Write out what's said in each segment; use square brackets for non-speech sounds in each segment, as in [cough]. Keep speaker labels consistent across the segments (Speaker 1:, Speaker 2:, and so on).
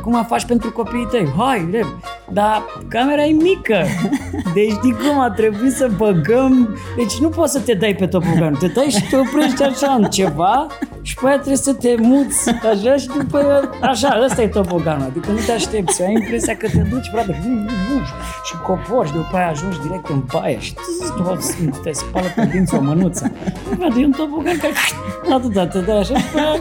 Speaker 1: acum faci pentru copiii tăi. Hai, rep. Dar camera e mică. Deci știi cum a trebuit să băgăm... Deci nu poți să te dai pe topogan. Te dai și te oprești așa în ceva și pe aia trebuie să te muți așa și după aia, așa, ăsta e topoganul. Adică nu te aștepți. Ai impresia că te duci, frate, și cobori și după aia ajungi direct în baie și te, te spală pe dinți o mânuță. Frate, e un topogan care atâta te dai așa și pe aia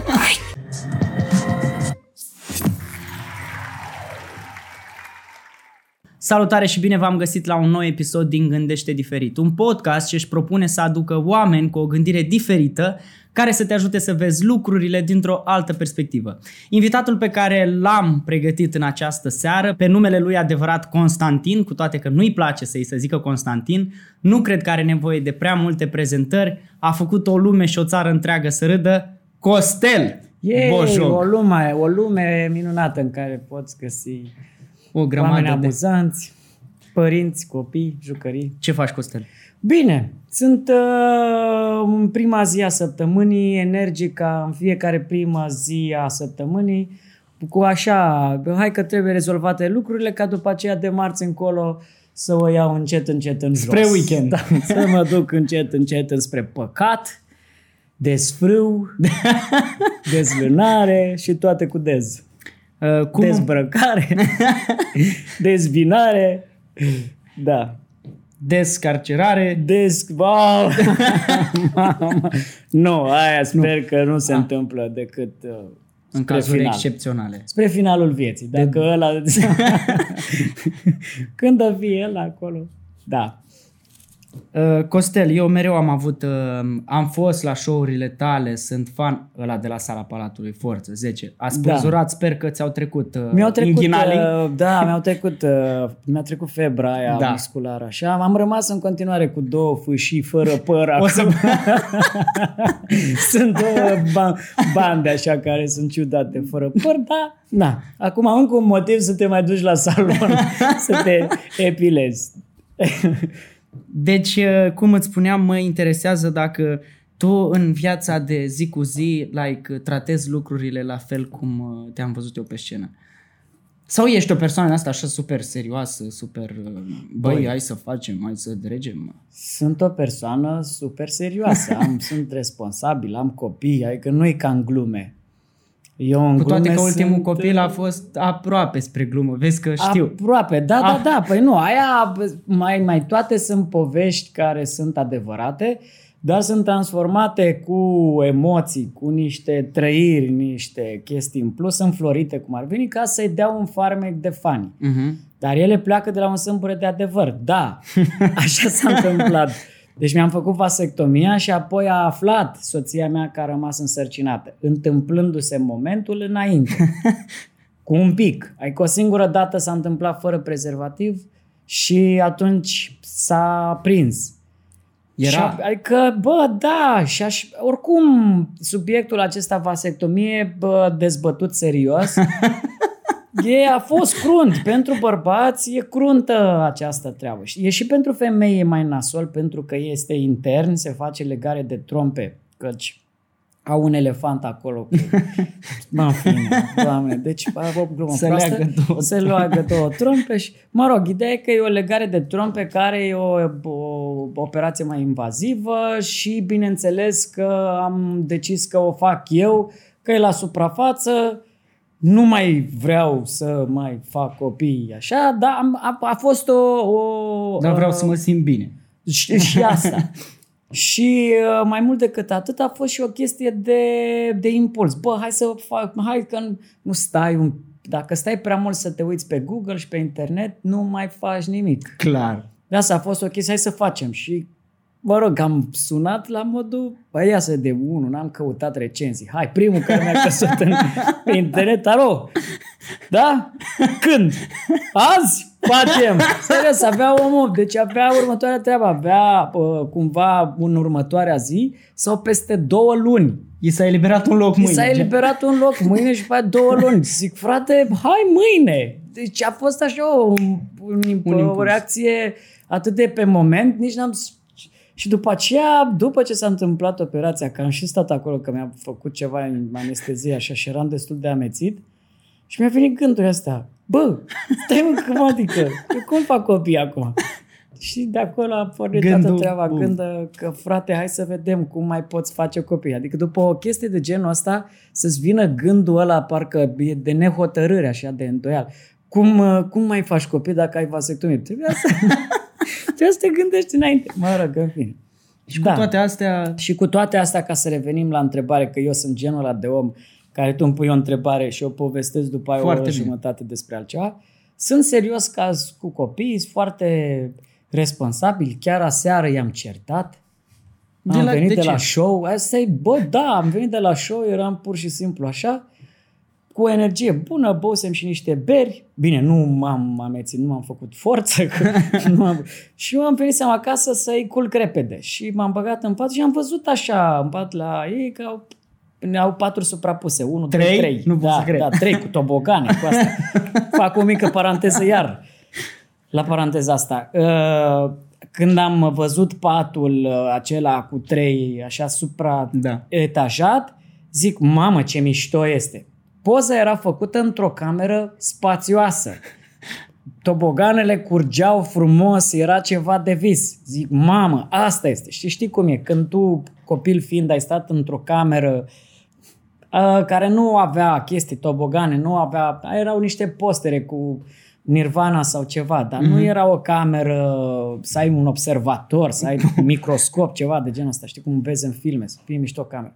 Speaker 2: Salutare și bine v-am găsit la un nou episod din Gândește Diferit, un podcast ce își propune să aducă oameni cu o gândire diferită care să te ajute să vezi lucrurile dintr-o altă perspectivă. Invitatul pe care l-am pregătit în această seară, pe numele lui adevărat Constantin, cu toate că nu-i place să-i să zică Constantin, nu cred că are nevoie de prea multe prezentări, a făcut o lume și o țară întreagă să râdă, Costel
Speaker 1: Yay,
Speaker 2: Bojoc.
Speaker 1: o lume, o lume minunată în care poți găsi
Speaker 2: O grămadă
Speaker 1: oameni
Speaker 2: de...
Speaker 1: amuzanți, părinți, copii, jucării.
Speaker 2: Ce faci, Costel?
Speaker 1: Bine, sunt uh, în prima zi a săptămânii, energic ca în fiecare prima zi a săptămânii, cu așa, hai că trebuie rezolvate lucrurile, ca după aceea de marți încolo să o iau încet, încet în
Speaker 2: Spre
Speaker 1: jos.
Speaker 2: weekend. [laughs]
Speaker 1: Da, să mă duc încet, încet înspre păcat, desfrâu, [laughs] dezlânare și toate cu dez.
Speaker 2: Uh, cum...
Speaker 1: Dezbrăcare, [laughs] dezbinare, da.
Speaker 2: Descarcerare.
Speaker 1: Des... Wow! [laughs] Mamă. nu, aia sper că nu se întâmplă decât uh,
Speaker 2: În
Speaker 1: spre
Speaker 2: cazuri
Speaker 1: final.
Speaker 2: excepționale.
Speaker 1: Spre finalul vieții. Dacă ăla... [laughs] Când o fi el acolo. Da.
Speaker 2: Uh, Costel, eu mereu am avut, uh, am fost la show-urile tale, sunt fan ăla de la sala Palatului, Forță, 10. A spânzurat, sper că ți-au trecut uh,
Speaker 1: Da. Mi-au trecut,
Speaker 2: inghinalii.
Speaker 1: uh, da, mi-au trecut, uh, mi-a trecut febra aia
Speaker 2: Da.
Speaker 1: da. musculară. Așa, am rămas în continuare cu două fâșii fără păr.
Speaker 2: O să... [laughs]
Speaker 1: sunt două ba- bande așa care sunt ciudate fără păr, da. Na, acum încă un motiv să te mai duci la salon [laughs] să te epilezi. [laughs]
Speaker 2: Deci, uh, cum îți spuneam, mă interesează dacă tu în viața de zi cu zi like, tratezi lucrurile la fel cum uh, te-am văzut eu pe scenă. Sau ești o persoană asta așa super serioasă, super... uh, Băi,
Speaker 1: Băi.
Speaker 2: hai să facem, hai să dregem.
Speaker 1: Sunt o persoană super serioasă, am, [laughs] sunt responsabil, am copii, adică nu e ca în glume. Eu în
Speaker 2: Cu toate
Speaker 1: glume
Speaker 2: că ultimul
Speaker 1: sunt,
Speaker 2: copil a fost aproape spre glumă, vezi că știu.
Speaker 1: Aproape, da,
Speaker 2: Ah.
Speaker 1: da, da. Păi nu, aia mai, mai toate sunt povești care sunt adevărate, dar sunt transformate cu emoții, cu niște trăiri, niște chestii în plus, înflorite cum ar veni, ca să-i dea un farmec de fani.
Speaker 2: Uh-huh.
Speaker 1: Dar ele pleacă de la un sâmbure de adevăr. Da, [laughs] așa s-a întâmplat. Deci mi-am făcut vasectomia și apoi a aflat soția mea că a rămas însărcinată, întâmplându-se momentul înainte. [laughs] Cu un pic. Adică o singură dată s-a întâmplat fără prezervativ și atunci s-a prins.
Speaker 2: Era-
Speaker 1: Și, adică, bă, da, și aș, oricum subiectul acesta vasectomie, bă, dezbătut serios, [laughs] e, a fost crunt. Pentru bărbați e cruntă această treabă. Și E și pentru femei e mai nasol, pentru că este intern, se face legare de trompe, căci au un elefant acolo. Cu... Mă, în fine, doamne, deci a o glumă
Speaker 2: Se
Speaker 1: proastă,
Speaker 2: leagă două
Speaker 1: se leagă două trompe și, mă rog, ideea e că e o legare de trompe care e o, o operație mai invazivă și bineînțeles că am decis că o fac eu, că e la suprafață, nu mai vreau să mai fac copii așa, dar am, a, a fost o... o
Speaker 2: Dar vreau
Speaker 1: uh,
Speaker 2: să mă simt bine.
Speaker 1: și, și asta. [laughs] și uh, mai mult decât atât a fost și o chestie de, de impuls. Bă, hai să fac, hai că nu, nu stai un dacă stai prea mult să te uiți pe Google și pe internet, nu mai faci nimic.
Speaker 2: Clar.
Speaker 1: De asta a fost o chestie, hai să facem. Și, mă rog, am sunat la modul, băi, ia să de unul, n-am căutat recenzii. Hai, primul care mi-a căsut în, pe [laughs] internet, alo, da? Când? Azi? Facem! Serios, avea omul, deci avea următoarea treabă, avea uh, cumva în următoarea zi sau peste două luni.
Speaker 2: I s-a eliberat un loc
Speaker 1: Mi
Speaker 2: mâine.
Speaker 1: s-a
Speaker 2: gen.
Speaker 1: eliberat un loc mâine și pe aia două luni. Zic, frate, hai mâine! Deci a fost așa o, un, un,
Speaker 2: Un
Speaker 1: o
Speaker 2: impuls.
Speaker 1: reacție atât de pe moment, nici n-am... s- Și după aceea, după ce s-a întâmplat operația, că am și stat acolo, că mi-a făcut ceva în anestezie așa și eram destul de amețit, Și mi-a venit gândul ăsta. Bă, stai mă, cum adică? Eu cum fac copii acum? Și de acolo a pornit
Speaker 2: Gândul,
Speaker 1: toată treaba,
Speaker 2: bun.
Speaker 1: gândă că frate, hai să vedem cum mai poți face copii. Adică după o chestie de genul ăsta, să-ți vină gândul ăla parcă e de nehotărâre, așa, de îndoial. Cum, uh, cum mai faci copii dacă ai vasectomie? Trebuia să, [laughs] trebuia să te gândești înainte. Mă rog, în fine.
Speaker 2: Și cu toate astea...
Speaker 1: Și cu toate astea, ca să revenim la întrebare, că eu sunt genul ăla de om care tu îmi pui o întrebare și eu povestesc după aia o
Speaker 2: Foarte
Speaker 1: oră
Speaker 2: bine.
Speaker 1: jumătate despre altceva, sunt serios caz cu copiii, sunt foarte responsabili. Chiar aseară i-am certat.
Speaker 2: De
Speaker 1: am
Speaker 2: la-
Speaker 1: venit
Speaker 2: de
Speaker 1: de,
Speaker 2: ce?
Speaker 1: la show. Asta e, bă, da, am venit de la show, eram pur și simplu așa, cu o energie bună, băusem și niște beri. Bine, nu m-am amețit, nu m-am făcut forță. Că [laughs] nu am... Și eu am venit seama acasă să-i culc repede. Și m-am băgat în pat și am văzut așa în pat la ei că au, au paturi suprapuse. Unu,
Speaker 2: Trei?
Speaker 1: doi, trei.
Speaker 2: Nu pot
Speaker 1: da,
Speaker 2: să cred.
Speaker 1: Da, trei cu tobogane, cu asta. [laughs] Fac o mică paranteză iar. La paranteza asta. Uh, Când am văzut patul uh, acela cu trei așa supra
Speaker 2: Da.
Speaker 1: etajat, zic, mamă, ce mișto este. Poza era făcută într-o cameră spațioasă. Toboganele curgeau frumos, era ceva de vis. Zic, mamă, asta este. Și știi cum e, când tu, copil fiind, ai stat într-o cameră uh, care nu avea chestii, tobogane, nu avea, erau niște postere cu Nirvana sau ceva, dar mm-hmm. nu era o cameră să ai un observator, să ai un [laughs] microscop, ceva de genul ăsta, știi cum vezi în filme, să fie mișto cameră.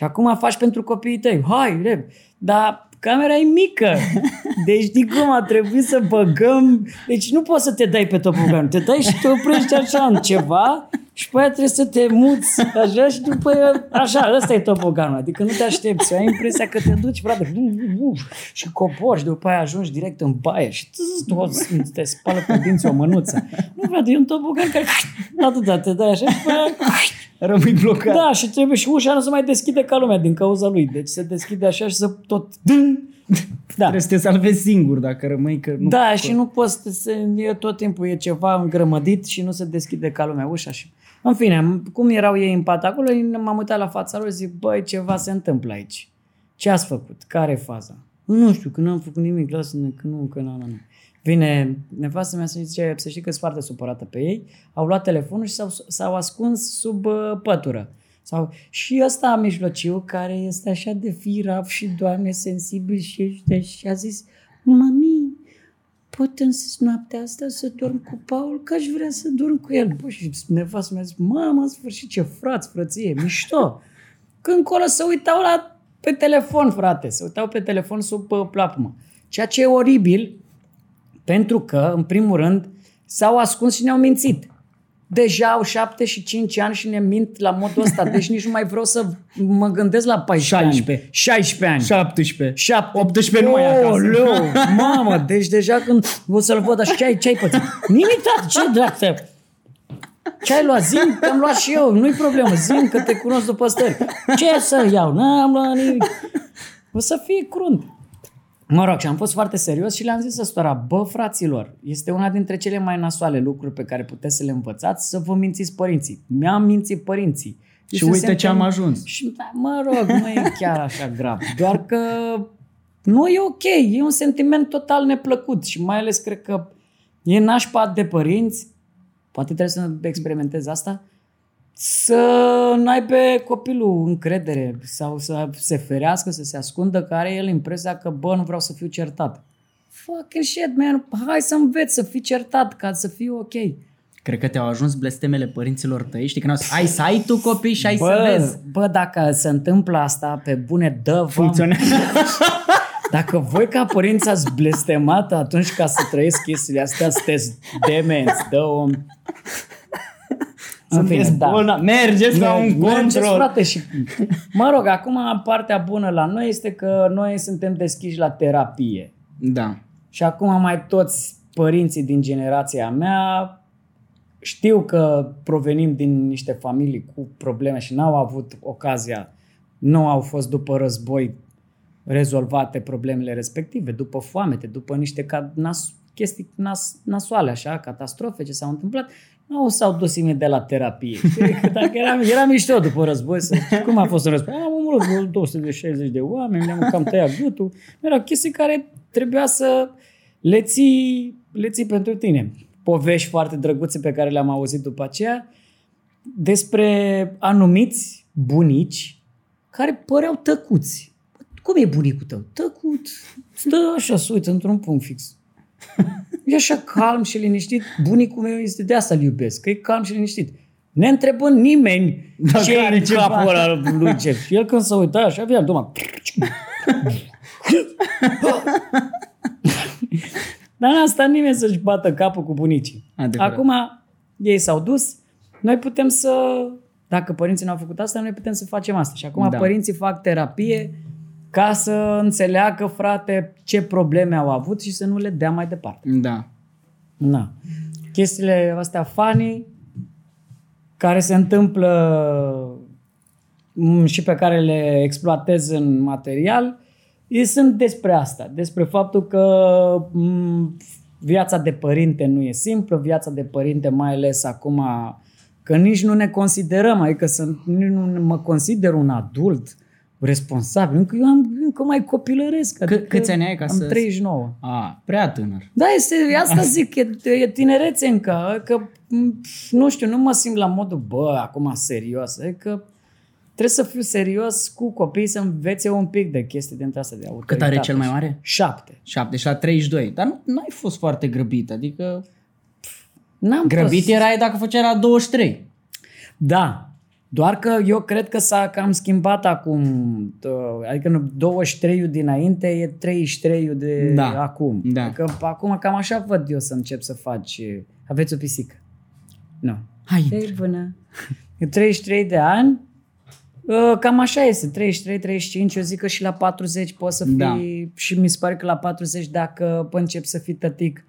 Speaker 1: Și acum faci pentru copiii tăi, hai, rep, dar camera e mică. [laughs] Deci știi cum a trebuit să băgăm... Deci nu poți să te dai pe topogan. Te dai și te oprești așa în ceva și pe aia trebuie să te muți așa și după aia, așa, ăsta e topoganul. Adică nu te aștepți. Ai impresia că te duci, frate, și coborși și după aia ajungi direct în baie și tu te spală pe dinți o mânuță. Nu, frate, e un topogan care atâta te dai așa și după aia
Speaker 2: Rămâi blocat.
Speaker 1: da, și trebuie și ușa nu se mai deschide ca lumea din cauza lui. Deci se deschide așa și să tot... Da.
Speaker 2: Trebuie să te salvezi singur dacă rămâi că nu...
Speaker 1: Da, și nu poți să se, e tot timpul e ceva îngrămădit și nu se deschide ca lumea ușa și... În fine, cum erau ei în pat acolo, m-am uitat la fața lor și zic, băi, ceva se întâmplă aici. Ce ați făcut? Care e faza? Nu știu, că nu am făcut nimic, lasă-ne, că nu, că nu, nu, nu. Vine nevastă mea să zice, să știi că sunt foarte supărată pe ei, au luat telefonul și s-au, s-au ascuns sub uh, pătură. Sau, și ăsta mijlociu, care este așa de firav și, doamne, sensibil și, este, și a zis, mami, putem să noaptea asta să dorm cu Paul, că aș vrea să dorm cu el. Bă, și nevastă mi-a zis, mamă, în sfârșit, ce frați, frăție, mișto. Când încolo se uitau la, pe telefon, frate, se uitau pe telefon sub uh, plapumă. Ceea ce e oribil, pentru că, în primul rând, s-au ascuns și ne-au mințit. Deja au 7 și 5 ani și ne mint la modul ăsta, deci nici nu mai vreau să mă gândesc la 14
Speaker 2: 16.
Speaker 1: ani. 16 ani.
Speaker 2: 17.
Speaker 1: 7.
Speaker 2: 18 nu mai e acasă.
Speaker 1: Oleu, mamă, deci deja când o să-l văd așa, ce ai, ce ai pățit? Nimic, tată, ce dracu ce ai luat? Zim, că am luat și eu, nu-i problemă, zim că te cunosc după stări. Ce să iau? N-am luat nimic. O să fie crunt. Mă rog, și am fost foarte serios și le-am zis ăstora, bă, fraților, este una dintre cele mai nasoale lucruri pe care puteți să le învățați, să vă mințiți părinții. Mi-am mințit părinții.
Speaker 2: Și
Speaker 1: se
Speaker 2: uite ce am ajuns.
Speaker 1: Și, da, mă rog, nu e chiar așa grav. Doar că nu e ok. E un sentiment total neplăcut și mai ales cred că e nașpa de părinți, poate trebuie să experimentez asta, să n-aibă copilul încredere sau să se ferească, să se ascundă, că are el impresia că, bă, nu vreau să fiu certat. Fucking shit, man, hai să înveți să fii certat ca să fie ok.
Speaker 2: Cred că te-au ajuns blestemele părinților tăi. Știi că n-au zis, ai să ai tu copii și ai
Speaker 1: bă,
Speaker 2: să vezi.
Speaker 1: Bă, dacă se întâmplă asta pe bune, dă
Speaker 2: Funcționează. [laughs]
Speaker 1: Dacă voi ca părinți ați blestemat atunci ca să trăiesc chestiile astea, sunteți demenți, dă om. În fine,
Speaker 2: Sunteți
Speaker 1: da.
Speaker 2: bolnavi. Mergeți la un
Speaker 1: Mergeți,
Speaker 2: control.
Speaker 1: frate, și... [laughs] Mă rog, acum partea bună la noi este că noi suntem deschiși la terapie.
Speaker 2: Da.
Speaker 1: Și acum mai toți părinții din generația mea știu că provenim din niște familii cu probleme și n-au avut ocazia, nu au fost după război rezolvate problemele respective, după foamete, după niște ca n-ați chestii nas, nasoale, așa, catastrofe, ce s-au întâmplat, nu s-au dus imediat de la terapie. Știi? Că Dacă era, era mișto după război, să, cum a fost în război? Am omorât vreo 260 de oameni, le-am cam tăiat gâtul. Erau chestii care trebuia să le ții, le ții pentru tine. Povești foarte drăguțe pe care le-am auzit după aceea despre anumiți bunici care păreau tăcuți. Cum e bunicul tău? Tăcut. Stă așa, se uită într-un punct fix. E așa calm și liniștit. Bunicul meu este de asta îl iubesc, că e calm și liniștit. Ne întrebă nimeni
Speaker 2: Dacă
Speaker 1: ce
Speaker 2: are
Speaker 1: e în
Speaker 2: ceva.
Speaker 1: capul ăla lui Jeff. Și el când se uita așa, avea doma. Dar n-a stat nimeni să-și bată capul cu bunicii.
Speaker 2: Adevărat.
Speaker 1: Acum ei s-au dus, noi putem să, dacă părinții n-au făcut asta, noi putem să facem asta. Și acum
Speaker 2: Da.
Speaker 1: da. părinții fac terapie ca să înțeleagă, frate, ce probleme au avut și să nu le dea mai departe.
Speaker 2: Da.
Speaker 1: Na. Chestiile astea funny care se întâmplă mm, și pe care le exploatez în material ei sunt despre asta, despre faptul că m, viața de părinte nu e simplă, viața de părinte mai ales acum că nici nu ne considerăm, adică sunt, nici nu mă consider un adult responsabil, încă eu am încă mai copilăresc. Adică
Speaker 2: câți ani ai ca
Speaker 1: am
Speaker 2: să-
Speaker 1: 39.
Speaker 2: A, prea tânăr.
Speaker 1: Da, este, asta zic, e, e tinerețe încă, că m, nu știu, nu mă simt la modul, bă, acum serios, adică trebuie să fiu serios cu copiii să învețe un pic de chestii dintre astea de
Speaker 2: Cât
Speaker 1: autoritate.
Speaker 2: are cel mai mare?
Speaker 1: Șapte.
Speaker 2: 7 și la 32. Dar nu ai fost foarte grăbit, adică
Speaker 1: N-am
Speaker 2: grăbit
Speaker 1: fost...
Speaker 2: erai dacă făcea la 23.
Speaker 1: Da, doar că eu cred că s-a cam schimbat acum, tă- adică nu, 23 dinainte e 33 de
Speaker 2: Da,
Speaker 1: acum.
Speaker 2: da.
Speaker 1: Adică acum cam așa văd eu să încep să faci. Aveți o pisică? Nu.
Speaker 2: Hai.
Speaker 1: Ei, bună. E 33 de ani, uh, cam așa este, 33, 35, eu zic că și la 40 poți să fii,
Speaker 2: Da.
Speaker 1: și mi se pare că la 40 dacă începi să fii tătic,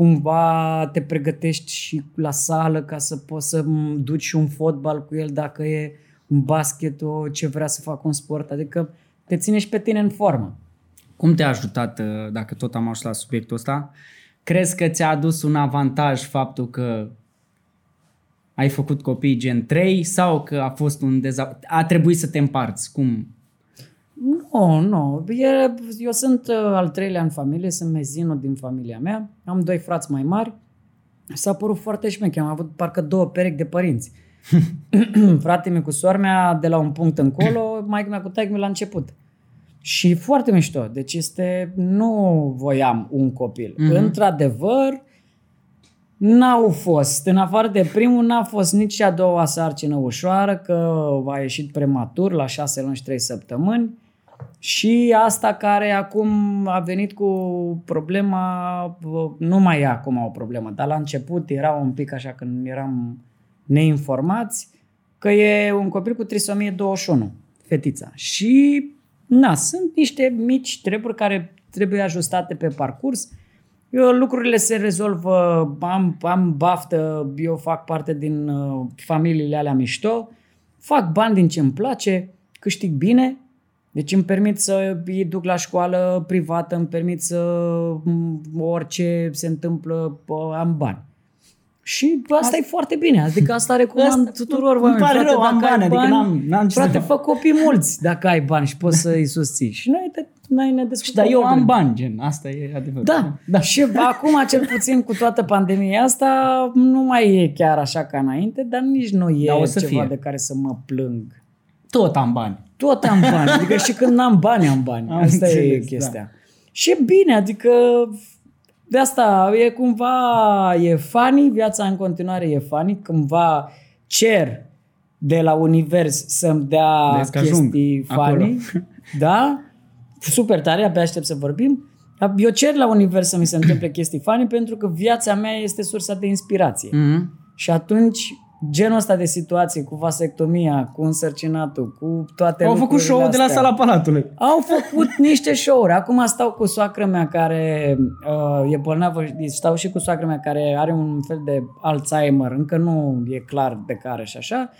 Speaker 1: cumva te pregătești și la sală ca să poți să m, duci și un fotbal cu el dacă e un basket o ce vrea să facă un sport, adică te ține și pe tine în formă.
Speaker 2: Cum te-a ajutat, uh, dacă tot am ajuns la subiectul ăsta? Crezi că ți-a adus un avantaj faptul că ai făcut copii gen 3 sau că a fost un deza... a trebuit să te împarți? Cum?
Speaker 1: Nu, nu. E, eu sunt uh, al treilea în familie, sunt mezinul din familia mea. Am doi frați mai mari. S-a părut foarte șmecher. Am avut parcă două perechi de părinți. [clears throat] Fratele meu cu sora mea de la un punct încolo, mai mea cu taică la început. Și foarte mișto. Deci este, nu voiam un copil.
Speaker 2: Mhm.
Speaker 1: Mm-hmm. Într-adevăr, N-au fost. În afară de primul, n-a fost nici a doua sarcină ușoară, că a ieșit prematur la șase luni și trei săptămâni. Și asta care acum a venit cu problema, nu mai e acum o problemă, dar la început era un pic așa când eram neinformați, că e un copil cu trisomie 21, fetița. Și na, sunt niște mici treburi care trebuie ajustate pe parcurs. Eu, lucrurile se rezolvă, am, am baftă, eu fac parte din uh, familiile alea mișto, fac bani din ce îmi place, câștig bine, deci îmi permit să îi duc la școală privată, îmi permit să m, orice se întâmplă, bă, am bani. Și asta, asta e foarte bine, adică asta recomand
Speaker 2: Asta-
Speaker 1: tuturor
Speaker 2: îmi
Speaker 1: oamenilor.
Speaker 2: pare
Speaker 1: Frate,
Speaker 2: rău, am
Speaker 1: dacă ai
Speaker 2: bani, adică n-am- n-am ce să
Speaker 1: frate,
Speaker 2: fac.
Speaker 1: fă copii mulți dacă ai bani și poți să îi susții. Și noi, te, noi ne
Speaker 2: Și
Speaker 1: descurcăm.
Speaker 2: dar eu
Speaker 1: foarte
Speaker 2: am
Speaker 1: bine.
Speaker 2: bani, gen, asta e adevărul.
Speaker 1: Da, da. Și acum, cel puțin cu toată pandemia asta, nu mai e chiar așa ca înainte, dar nici nu e
Speaker 2: Da, o să
Speaker 1: ceva
Speaker 2: fie.
Speaker 1: de care să mă plâng.
Speaker 2: Tot am bani.
Speaker 1: Tot am bani, adică și când n-am bani, am bani.
Speaker 2: Am
Speaker 1: Asta e
Speaker 2: înțeles,
Speaker 1: chestia. Da. Și e bine, adică de asta e cumva, e funny, viața în continuare e funny, cumva cer de la univers să-mi dea
Speaker 2: Vezi că ajung
Speaker 1: chestii
Speaker 2: acolo.
Speaker 1: funny. [laughs] Da? Super tare, abia aștept să vorbim. Eu cer la univers să mi se întâmple chestii funny pentru că viața mea este sursa de inspirație.
Speaker 2: Mm-hmm.
Speaker 1: Și atunci, genul ăsta de situație cu vasectomia, cu însărcinatul, cu toate
Speaker 2: Au făcut
Speaker 1: lucrurile
Speaker 2: show de la
Speaker 1: astea.
Speaker 2: sala Palatului.
Speaker 1: Au făcut niște show-uri. Acum stau cu soacră mea care uh, e bolnavă, stau și cu soacră mea care are un fel de Alzheimer, încă nu e clar de care și așa.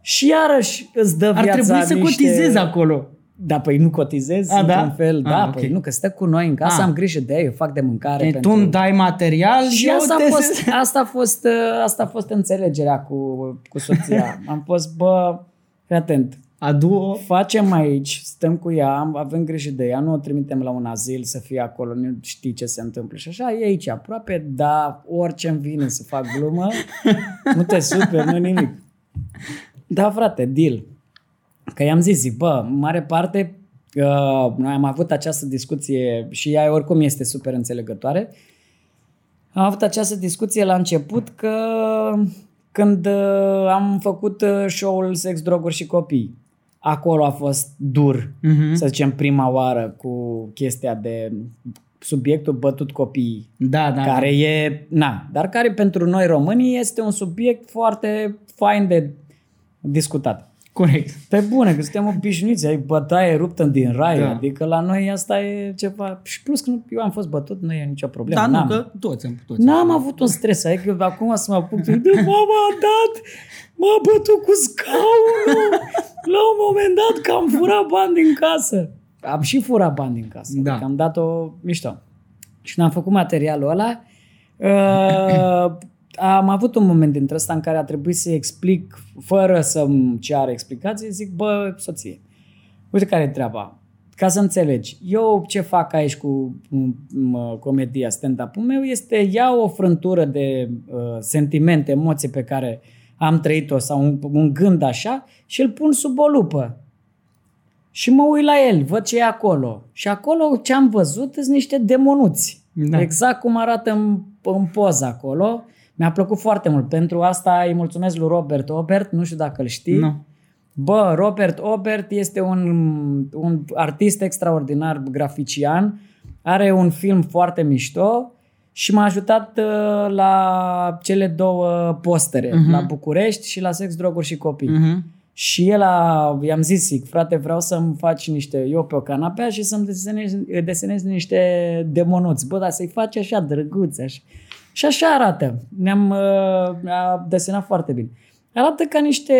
Speaker 1: Și iarăși îți dă
Speaker 2: Ar
Speaker 1: viața
Speaker 2: trebui să
Speaker 1: niște...
Speaker 2: cotizezi acolo.
Speaker 1: Da, păi nu cotizez
Speaker 2: A,
Speaker 1: într-un
Speaker 2: da?
Speaker 1: fel.
Speaker 2: A,
Speaker 1: Da,
Speaker 2: ok.
Speaker 1: păi nu, că stă cu noi în casă,
Speaker 2: A.
Speaker 1: am grijă de ea, eu fac de mâncare.
Speaker 2: Deci
Speaker 1: pentru...
Speaker 2: tu îmi dai material
Speaker 1: Și
Speaker 2: eu
Speaker 1: asta
Speaker 2: te...
Speaker 1: a, fost, asta, a fost, uh, asta a fost înțelegerea cu, cu soția. [laughs] Am fost, bă, fii atent,
Speaker 2: Adu-o.
Speaker 1: facem aici, stăm cu ea, am- avem grijă de ea, nu o trimitem la un azil să fie acolo, nu știi ce se întâmplă. Și așa, e aici aproape, da, orice îmi vine să fac glumă, nu te super, nu nimic. Da, frate, deal. Că i-am zis, zic, bă, în mare parte, uh, noi am avut această discuție și ea oricum este super înțelegătoare. Am avut această discuție la început că când uh, am făcut uh, show-ul Sex, Droguri și Copii, acolo a fost dur,
Speaker 2: Mhm.
Speaker 1: să zicem, prima oară cu chestia de subiectul bătut copiii
Speaker 2: Da, da.
Speaker 1: care e, na, dar care pentru noi românii este un subiect foarte fain de discutat.
Speaker 2: Corect.
Speaker 1: Pe bune, că suntem obișnuiți, ai bătaie ruptă din rai,
Speaker 2: Da.
Speaker 1: da. adică la noi asta e ceva... Și plus că nu- eu am fost bătut, nu e nicio problemă.
Speaker 2: Da, nu,
Speaker 1: N-am.
Speaker 2: că toți am toți.
Speaker 1: N-am avut un stres, adică eu acum să mă apuc de mama a dat, m-a bătut cu scaunul, [laughs] la un moment dat că am furat bani din casă. Am și furat bani din casă,
Speaker 2: Da.
Speaker 1: adică am dat-o mișto. Și când am făcut materialul ăla, uh, [laughs] am avut un moment dintre ăsta în care a trebuit să explic, fără să-mi ceară explicații, zic, bă, soție, uite care e treaba. Ca să înțelegi, eu ce fac aici cu m, m, comedia stand-up-ul meu este iau o frântură de uh, sentimente, emoții pe care am trăit-o sau un, un gând așa și îl pun sub o lupă. Și mă uit la el, văd ce e acolo. Și acolo ce am văzut sunt niște demonuți.
Speaker 2: Da.
Speaker 1: Exact cum arată în, în poză acolo. Mi-a plăcut foarte mult. Pentru asta îi mulțumesc lui Robert Obert, nu știu dacă îl știi.
Speaker 2: Nu.
Speaker 1: Bă, Robert Obert este un, un artist extraordinar, grafician, are un film foarte mișto și m-a ajutat uh, la cele două postere, uh-huh. la București și la Sex, Droguri și Copii.
Speaker 2: Mhm.
Speaker 1: Și el a, i-am zis, zic, frate, vreau să-mi faci niște, eu pe o canapea și să-mi desenezi, desenezi niște demonuți. Bă, dar să-i faci așa, drăguți, așa. Și așa arată. Ne-am uh, a desenat foarte bine. Arată ca niște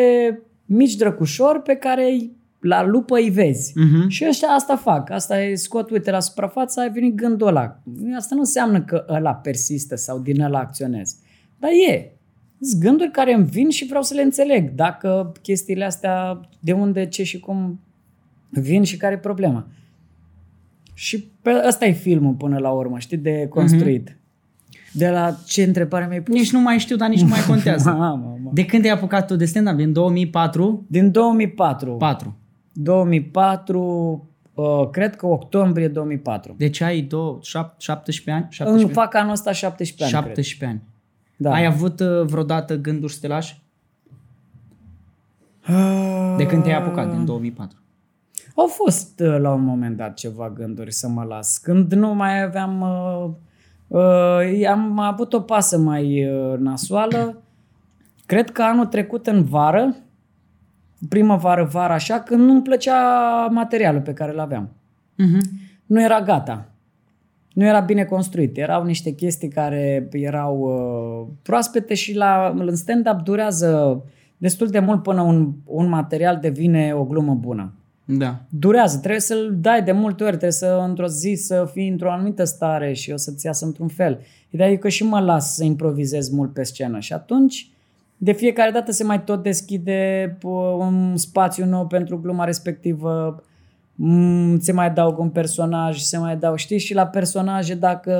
Speaker 1: mici drăcușori pe care îi- la lupă îi vezi.
Speaker 2: Mhm.
Speaker 1: Și ăștia asta fac. Asta e scot, uite, la suprafață a venit gândul ăla. Asta nu înseamnă că ăla persistă sau din ăla acționez. Dar e. Sunt gânduri care îmi vin și vreau să le înțeleg. Dacă chestiile astea, de unde, ce și cum vin și care e problema. Și pe ăsta e filmul până la urmă, știi, de construit. De la ce întrebare mi-ai pus?
Speaker 2: Nici nu mai știu, dar nici nu mai contează. [laughs]
Speaker 1: Mamă, mamă.
Speaker 2: De când ai apucat tu de stand-up? Din 2004?
Speaker 1: Din 2004.
Speaker 2: 4.
Speaker 1: 2004, uh, cred că octombrie 2004.
Speaker 2: Deci ai două, șap, 17 ani?
Speaker 1: Îmi
Speaker 2: 17,
Speaker 1: fac anul ăsta 17 ani,
Speaker 2: 17 ani.
Speaker 1: cred. Da.
Speaker 2: Ai avut uh, vreodată gânduri stelași?
Speaker 1: Ah.
Speaker 2: De când te-ai apucat? Din 2004.
Speaker 1: Au fost uh, la un moment dat ceva gânduri să mă las. Când nu mai aveam... Uh, uh, am avut o pasă mai uh, nasoală. Cred că anul trecut în vară, primăvară, vară așa, când nu-mi plăcea materialul pe care îl aveam.
Speaker 2: Mhm.
Speaker 1: Nu era gata. Nu era bine construit. Erau niște chestii care erau uh, proaspete și la, în stand-up durează destul de mult până un, un material devine o glumă bună.
Speaker 2: Da.
Speaker 1: Durează, trebuie să-l dai de multe ori, trebuie să într-o zi să fii într-o anumită stare și o să-ți iasă într-un fel. Ideea e că și mă las să improvizez mult pe scenă și atunci de fiecare dată se mai tot deschide p- un spațiu nou pentru gluma respectivă, Mm, se mai adaugă un personaj, se mai adaugă, știi, și la personaje dacă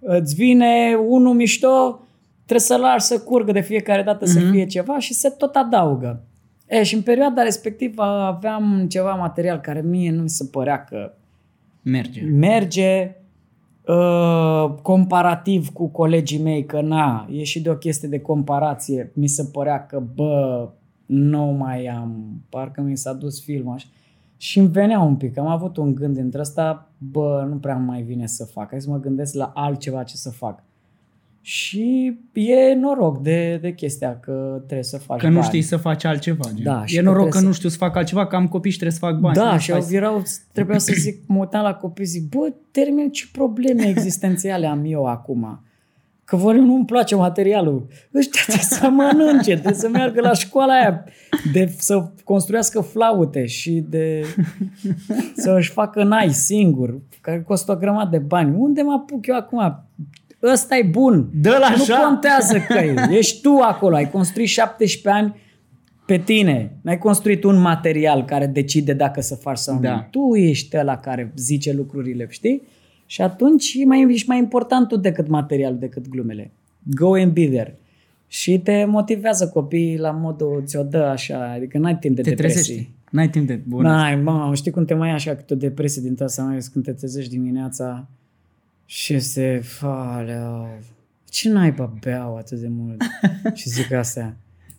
Speaker 1: îți vine unul mișto, trebuie să lași să curgă de fiecare dată să fie ceva și se tot adaugă. E, și în perioada respectivă aveam ceva material care mie nu mi se părea că
Speaker 2: Merge.
Speaker 1: merge uh, comparativ cu colegii mei, că na, e și de o chestie de comparație. Mi se părea că, bă, nu mai am, parcă mi s-a dus filmul așa. Și îmi venea un pic, am avut un gând între ăsta, bă, nu prea mai vine să fac, hai să mă gândesc la altceva ce să fac. Și e noroc de, de chestia că trebuie să faci
Speaker 2: Că nu
Speaker 1: bani.
Speaker 2: știi să faci altceva. Gen.
Speaker 1: Da, și
Speaker 2: e
Speaker 1: că
Speaker 2: noroc că
Speaker 1: trebuie
Speaker 2: nu știu să fac altceva, că am copii și trebuie să fac bani.
Speaker 1: Da,
Speaker 2: Nu
Speaker 1: și
Speaker 2: faci-
Speaker 1: au, erau, trebuia să zic, mă uitam la copii, zic, bă, termin ce probleme existențiale am eu acum. Că vor nu-mi place materialul. Ăștia trebuie să mănânce, trebuie să meargă la școala aia, de să construiască flaute și de să își facă nai singur, care costă o grămadă de bani. Unde mă apuc eu acum? Ăsta e bun.
Speaker 2: Dă-l așa.
Speaker 1: Nu contează că e. [laughs] Ești tu acolo, ai construit 17 ani pe tine. N-ai construit un material care decide dacă să faci sau
Speaker 2: Da.
Speaker 1: nu. Tu ești ăla care zice lucrurile, știi? Și atunci e mai, ești mai important tu decât materialul, decât glumele. Go and be there. Și te motivează copiii la modul, ți-o dă așa, adică n-ai timp de
Speaker 2: Te
Speaker 1: depresie.
Speaker 2: trezești. N-ai timp de bun.
Speaker 1: N-ai, mă, știi cum te mai ia așa câte o depresie din asta, mai ales când te trezești dimineața și se, falea, ce naiba beau atât de mult? [laughs] și zic asta.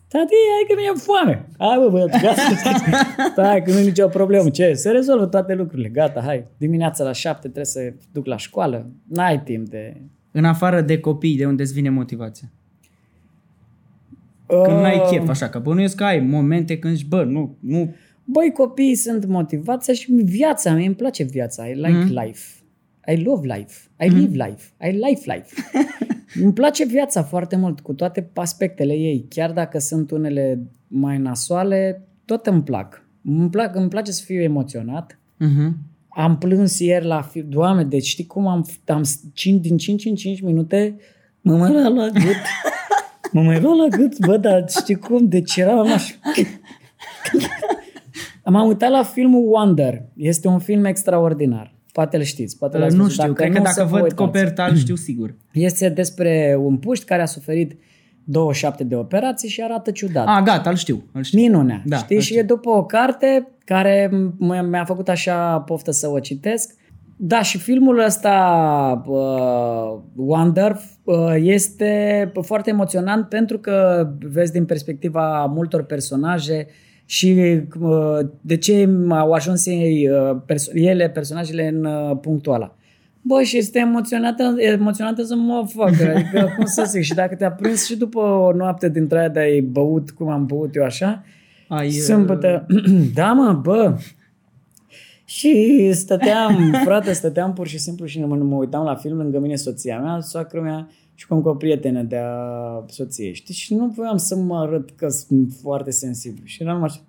Speaker 1: Tati, hai că mi-e foame. Hai bă, băiat, gata. [laughs] Stai, că nu e nicio problemă. Ce? Se rezolvă toate lucrurile. Gata, hai. Dimineața la șapte trebuie să duc la școală. N-ai timp de...
Speaker 2: În afară de copii, de unde îți vine motivația? Când n-ai
Speaker 1: Uh,
Speaker 2: chef, așa, că bănuiesc că ai momente când zici, bă, nu, nu,
Speaker 1: Băi, copiii sunt motivația și viața. Mie îmi place viața. I like
Speaker 2: Mhm.
Speaker 1: mm. life. I love life. I live life. I life life. [laughs] îmi place viața foarte mult, cu toate aspectele ei. Chiar dacă sunt unele mai nasoale, tot îmi plac. Îmi, plac, îmi place să fiu emoționat.
Speaker 2: uh-huh.
Speaker 1: Am plâns ieri la fi... Doamne, deci știi cum am, am 5, din 5 în 5 minute mă mai lua la gât. [laughs] mă mai lua la gât, bă, dar știi cum? Deci eram așa... [laughs] M-am uitat la filmul Wonder. Este un film extraordinar. Poate îl știți. Poate l-ați
Speaker 2: nu
Speaker 1: văzut.
Speaker 2: știu, cred că
Speaker 1: nu,
Speaker 2: dacă
Speaker 1: să vă
Speaker 2: văd
Speaker 1: uitați.
Speaker 2: coperta, îl știu sigur. [clears throat]
Speaker 1: Este despre un puști care a suferit 27 de operații și arată ciudat.
Speaker 2: A, gata, îl știu, îl știu.
Speaker 1: Minunea.
Speaker 2: Da,
Speaker 1: știi?
Speaker 2: îl
Speaker 1: Și
Speaker 2: știu.
Speaker 1: e după o carte care m- mi-a făcut așa poftă să o citesc. Da, și filmul ăsta, uh, Wonder, uh, este foarte emoționant pentru că vezi din perspectiva multor personaje și uh, de ce au ajuns ei, uh, perso- ele, personajele, în uh, punctul ăla. Bă, și este emoționată, emoționată să mă fac. [laughs] Adică, cum să zic, și dacă te-a prins și după o noapte dintre aia de ai băut, cum am băut eu așa,
Speaker 2: Ai, uh,
Speaker 1: Sâmbătă, [clears throat] da mă, bă. Și stăteam, frate, stăteam pur și simplu și mă, mă uitam la film lângă mine soția mea, soacră mea și cum cu o prietenă de-a soției, știi? Și nu voiam să mă arăt că sunt foarte sensibil. Și eram așa...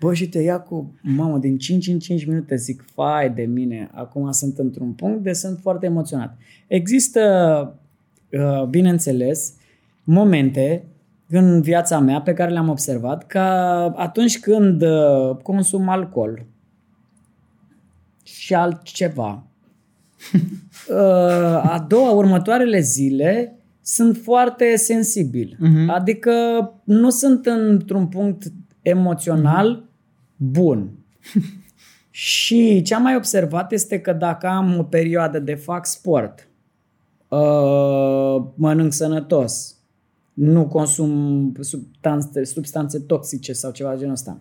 Speaker 1: Bă, și te ia cu, mamă, din 5 în 5 minute zic, fai de mine, acum sunt într-un punct de sunt foarte emoționat. Există, uh, bineînțeles, momente în viața mea pe care le-am observat că atunci când uh, consum alcool și altceva, uh, [laughs] a doua, următoarele zile sunt foarte sensibil.
Speaker 2: Mhm.
Speaker 1: Adică nu sunt într-un punct emoțional bun. [laughs] și ce am mai observat este că dacă am o perioadă de fac sport, uh, mănânc sănătos, nu consum substanțe, substanțe toxice sau ceva de genul ăsta,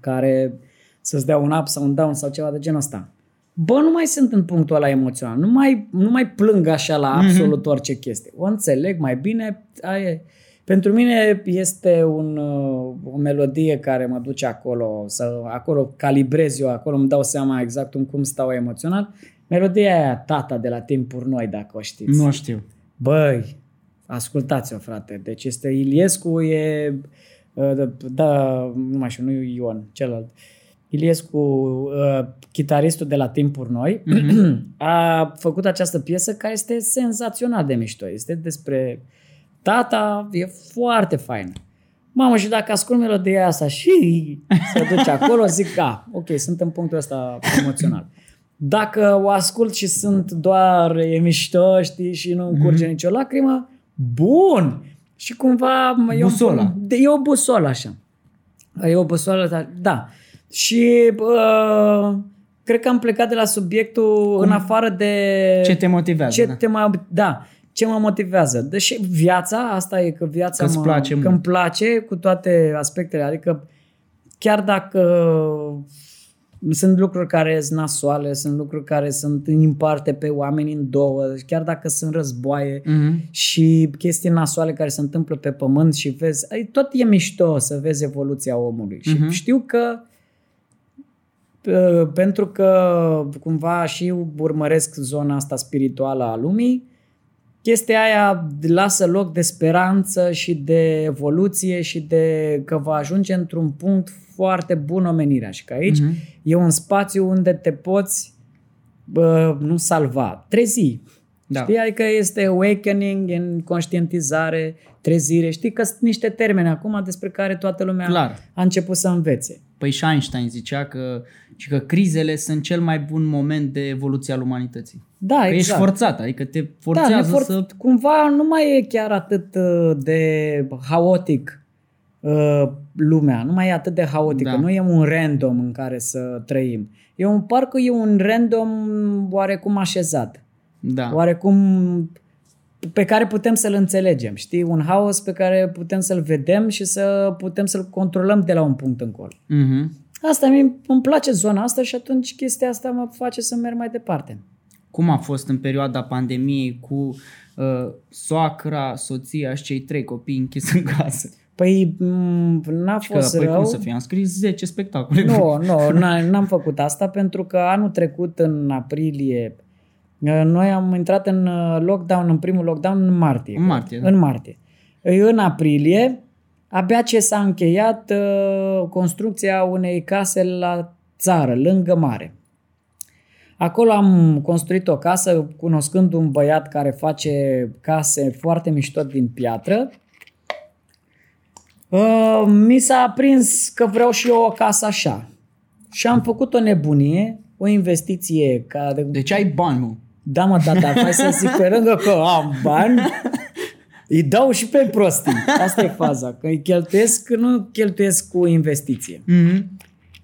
Speaker 1: care să-ți dea un up sau un down sau ceva de genul ăsta. Bă, nu mai sunt în punctul ăla emoțional. Nu mai, nu mai plâng așa la absolut orice chestie. O înțeleg mai bine. Aia e. Pentru mine este un, uh, o melodie care mă duce acolo, să, acolo calibrez eu, acolo îmi dau seama exact în cum stau emoțional. Melodia aia, Tata, de la timpuri noi, dacă o știți.
Speaker 2: Nu știu.
Speaker 1: Băi, ascultați-o, frate. Deci este Iliescu, e... uh, Da, nu mai știu, nu e Ion, celălalt. Iliescu, uh, chitaristul de la Timpuri Noi, [clears throat] a făcut această piesă care este senzațional de mișto. Este despre tata, e foarte faină. Mamă, și dacă ascult melodia asta și se duce acolo, zic, da, ok, sunt în punctul ăsta emoțional. Dacă o ascult și sunt doar e mișto, știi, și nu curge nicio lacrimă, bun! Și cumva e
Speaker 2: Busola.
Speaker 1: Un, e o busolă așa. E o busoală, dar- da. Și uh, cred că am plecat de la subiectul în afară de...
Speaker 2: Ce te motivează?
Speaker 1: Ce
Speaker 2: da.
Speaker 1: te mai, da, ce mă motivează? Deși viața, asta e că viața
Speaker 2: Că-ți
Speaker 1: mă,
Speaker 2: place
Speaker 1: că
Speaker 2: mult.
Speaker 1: îmi place cu toate aspectele, adică chiar dacă sunt lucruri care sunt nasoale, sunt lucruri care sunt în parte pe oameni în două, chiar dacă sunt războaie
Speaker 2: Mhm.
Speaker 1: și chestii nasoale care se întâmplă pe pământ și vezi, ai, tot e mișto să vezi evoluția omului. Și
Speaker 2: Mhm.
Speaker 1: știu că uh, pentru că cumva și urmăresc zona asta spirituală a lumii, chestia aia lasă loc de speranță și de evoluție și de că va ajunge într-un punct foarte bun omenirea și că aici uh-huh. e un spațiu unde te poți bă, nu salva, trezi. Da. Știi? Adică este awakening în conștientizare, trezire. Știi că sunt niște termene acum despre care toată lumea Clar. a început să învețe.
Speaker 2: Păi și Einstein zicea că, și că crizele sunt cel mai bun moment de evoluție al umanității.
Speaker 1: Da,
Speaker 2: că
Speaker 1: exact.
Speaker 2: ești forțat, adică te forțează da, for- să...
Speaker 1: Cumva nu mai e chiar atât uh, de haotic uh, lumea, nu mai e atât de haotică, da. nu e un random în care să trăim. E un parcă e un random oarecum așezat.
Speaker 2: Da.
Speaker 1: Oarecum pe care putem să-l înțelegem, știi? Un haos pe care putem să-l vedem și să putem să-l controlăm de la un punct încolo.
Speaker 2: Mm-hmm.
Speaker 1: Asta mi îmi place zona asta și atunci chestia asta mă face să merg mai departe.
Speaker 2: Cum a fost în perioada pandemiei cu uh, soacra, soția și cei trei copii închis în casă?
Speaker 1: Păi n-a
Speaker 2: și
Speaker 1: fost
Speaker 2: că, păi
Speaker 1: rău.
Speaker 2: cum să fie? Am scris 10 spectacole.
Speaker 1: Nu, nu, n-am făcut asta pentru că anul trecut în aprilie noi am intrat în uh, lockdown, în primul lockdown în martie.
Speaker 2: În martie, da.
Speaker 1: În martie. În aprilie, abia ce s-a încheiat uh, construcția unei case la țară, lângă mare. Acolo am construit o casă cunoscând un băiat care face case foarte mișto din piatră. Uh, mi s-a aprins că vreau și eu o casă așa. Și am făcut o nebunie, o investiție ca de...
Speaker 2: Deci ai bani, mă.
Speaker 1: Da, mă, tata, hai să zic pe lângă că am bani, [laughs] îi dau și pe prostii. Asta e faza, că îi cheltuiesc, nu cheltuiesc cu investiție.
Speaker 2: Mm-hmm.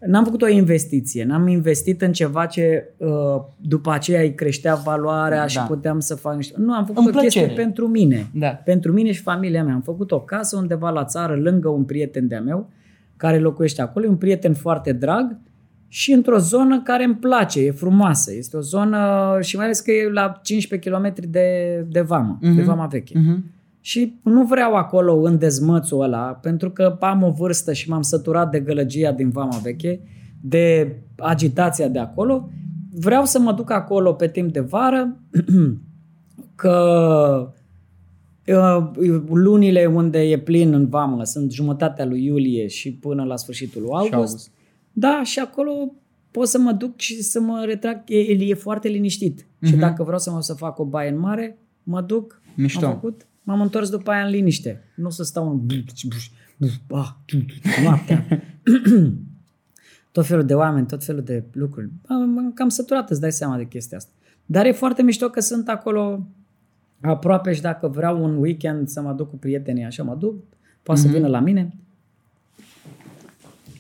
Speaker 1: N-am făcut o investiție, n-am investit în ceva ce uh, după aceea îi creștea valoarea da. și puteam să fac niște... Nu, am făcut
Speaker 2: În
Speaker 1: o chestie
Speaker 2: plăcere.
Speaker 1: pentru mine.
Speaker 2: Da.
Speaker 1: Pentru mine și familia mea. Am făcut o casă undeva la țară, lângă un prieten de-a meu, care locuiește acolo, e un prieten foarte drag și într-o zonă care îmi place, e frumoasă. Este o zonă și mai ales că e la 15 km de, de vamă,
Speaker 2: Mhm.
Speaker 1: de vama veche.
Speaker 2: Mm-hmm.
Speaker 1: Și nu vreau acolo în dezmățul ăla, pentru că am o vârstă și m-am săturat de gălăgia din Vama Veche, de agitația de acolo. Vreau să mă duc acolo pe timp de vară, [clears throat] că uh, lunile unde e plin în vamă sunt jumătatea lui iulie și până la sfârșitul lui august.
Speaker 2: august.
Speaker 1: Da, și acolo pot să mă duc și să mă retrag. E, e foarte liniștit. Mm-hmm. Și dacă vreau să mă să fac o baie în mare, mă duc,
Speaker 2: Mișto.
Speaker 1: am făcut, m-am întors după aia în liniște. Nu o să stau în ah, noaptea. [clears throat] tot felul de oameni, tot felul de lucruri. Am cam săturat, îți dai seama de chestia asta. Dar e foarte mișto că sunt acolo aproape și dacă vreau un weekend să mă duc cu prietenii, așa mă duc, poate mm-hmm. să vină la mine.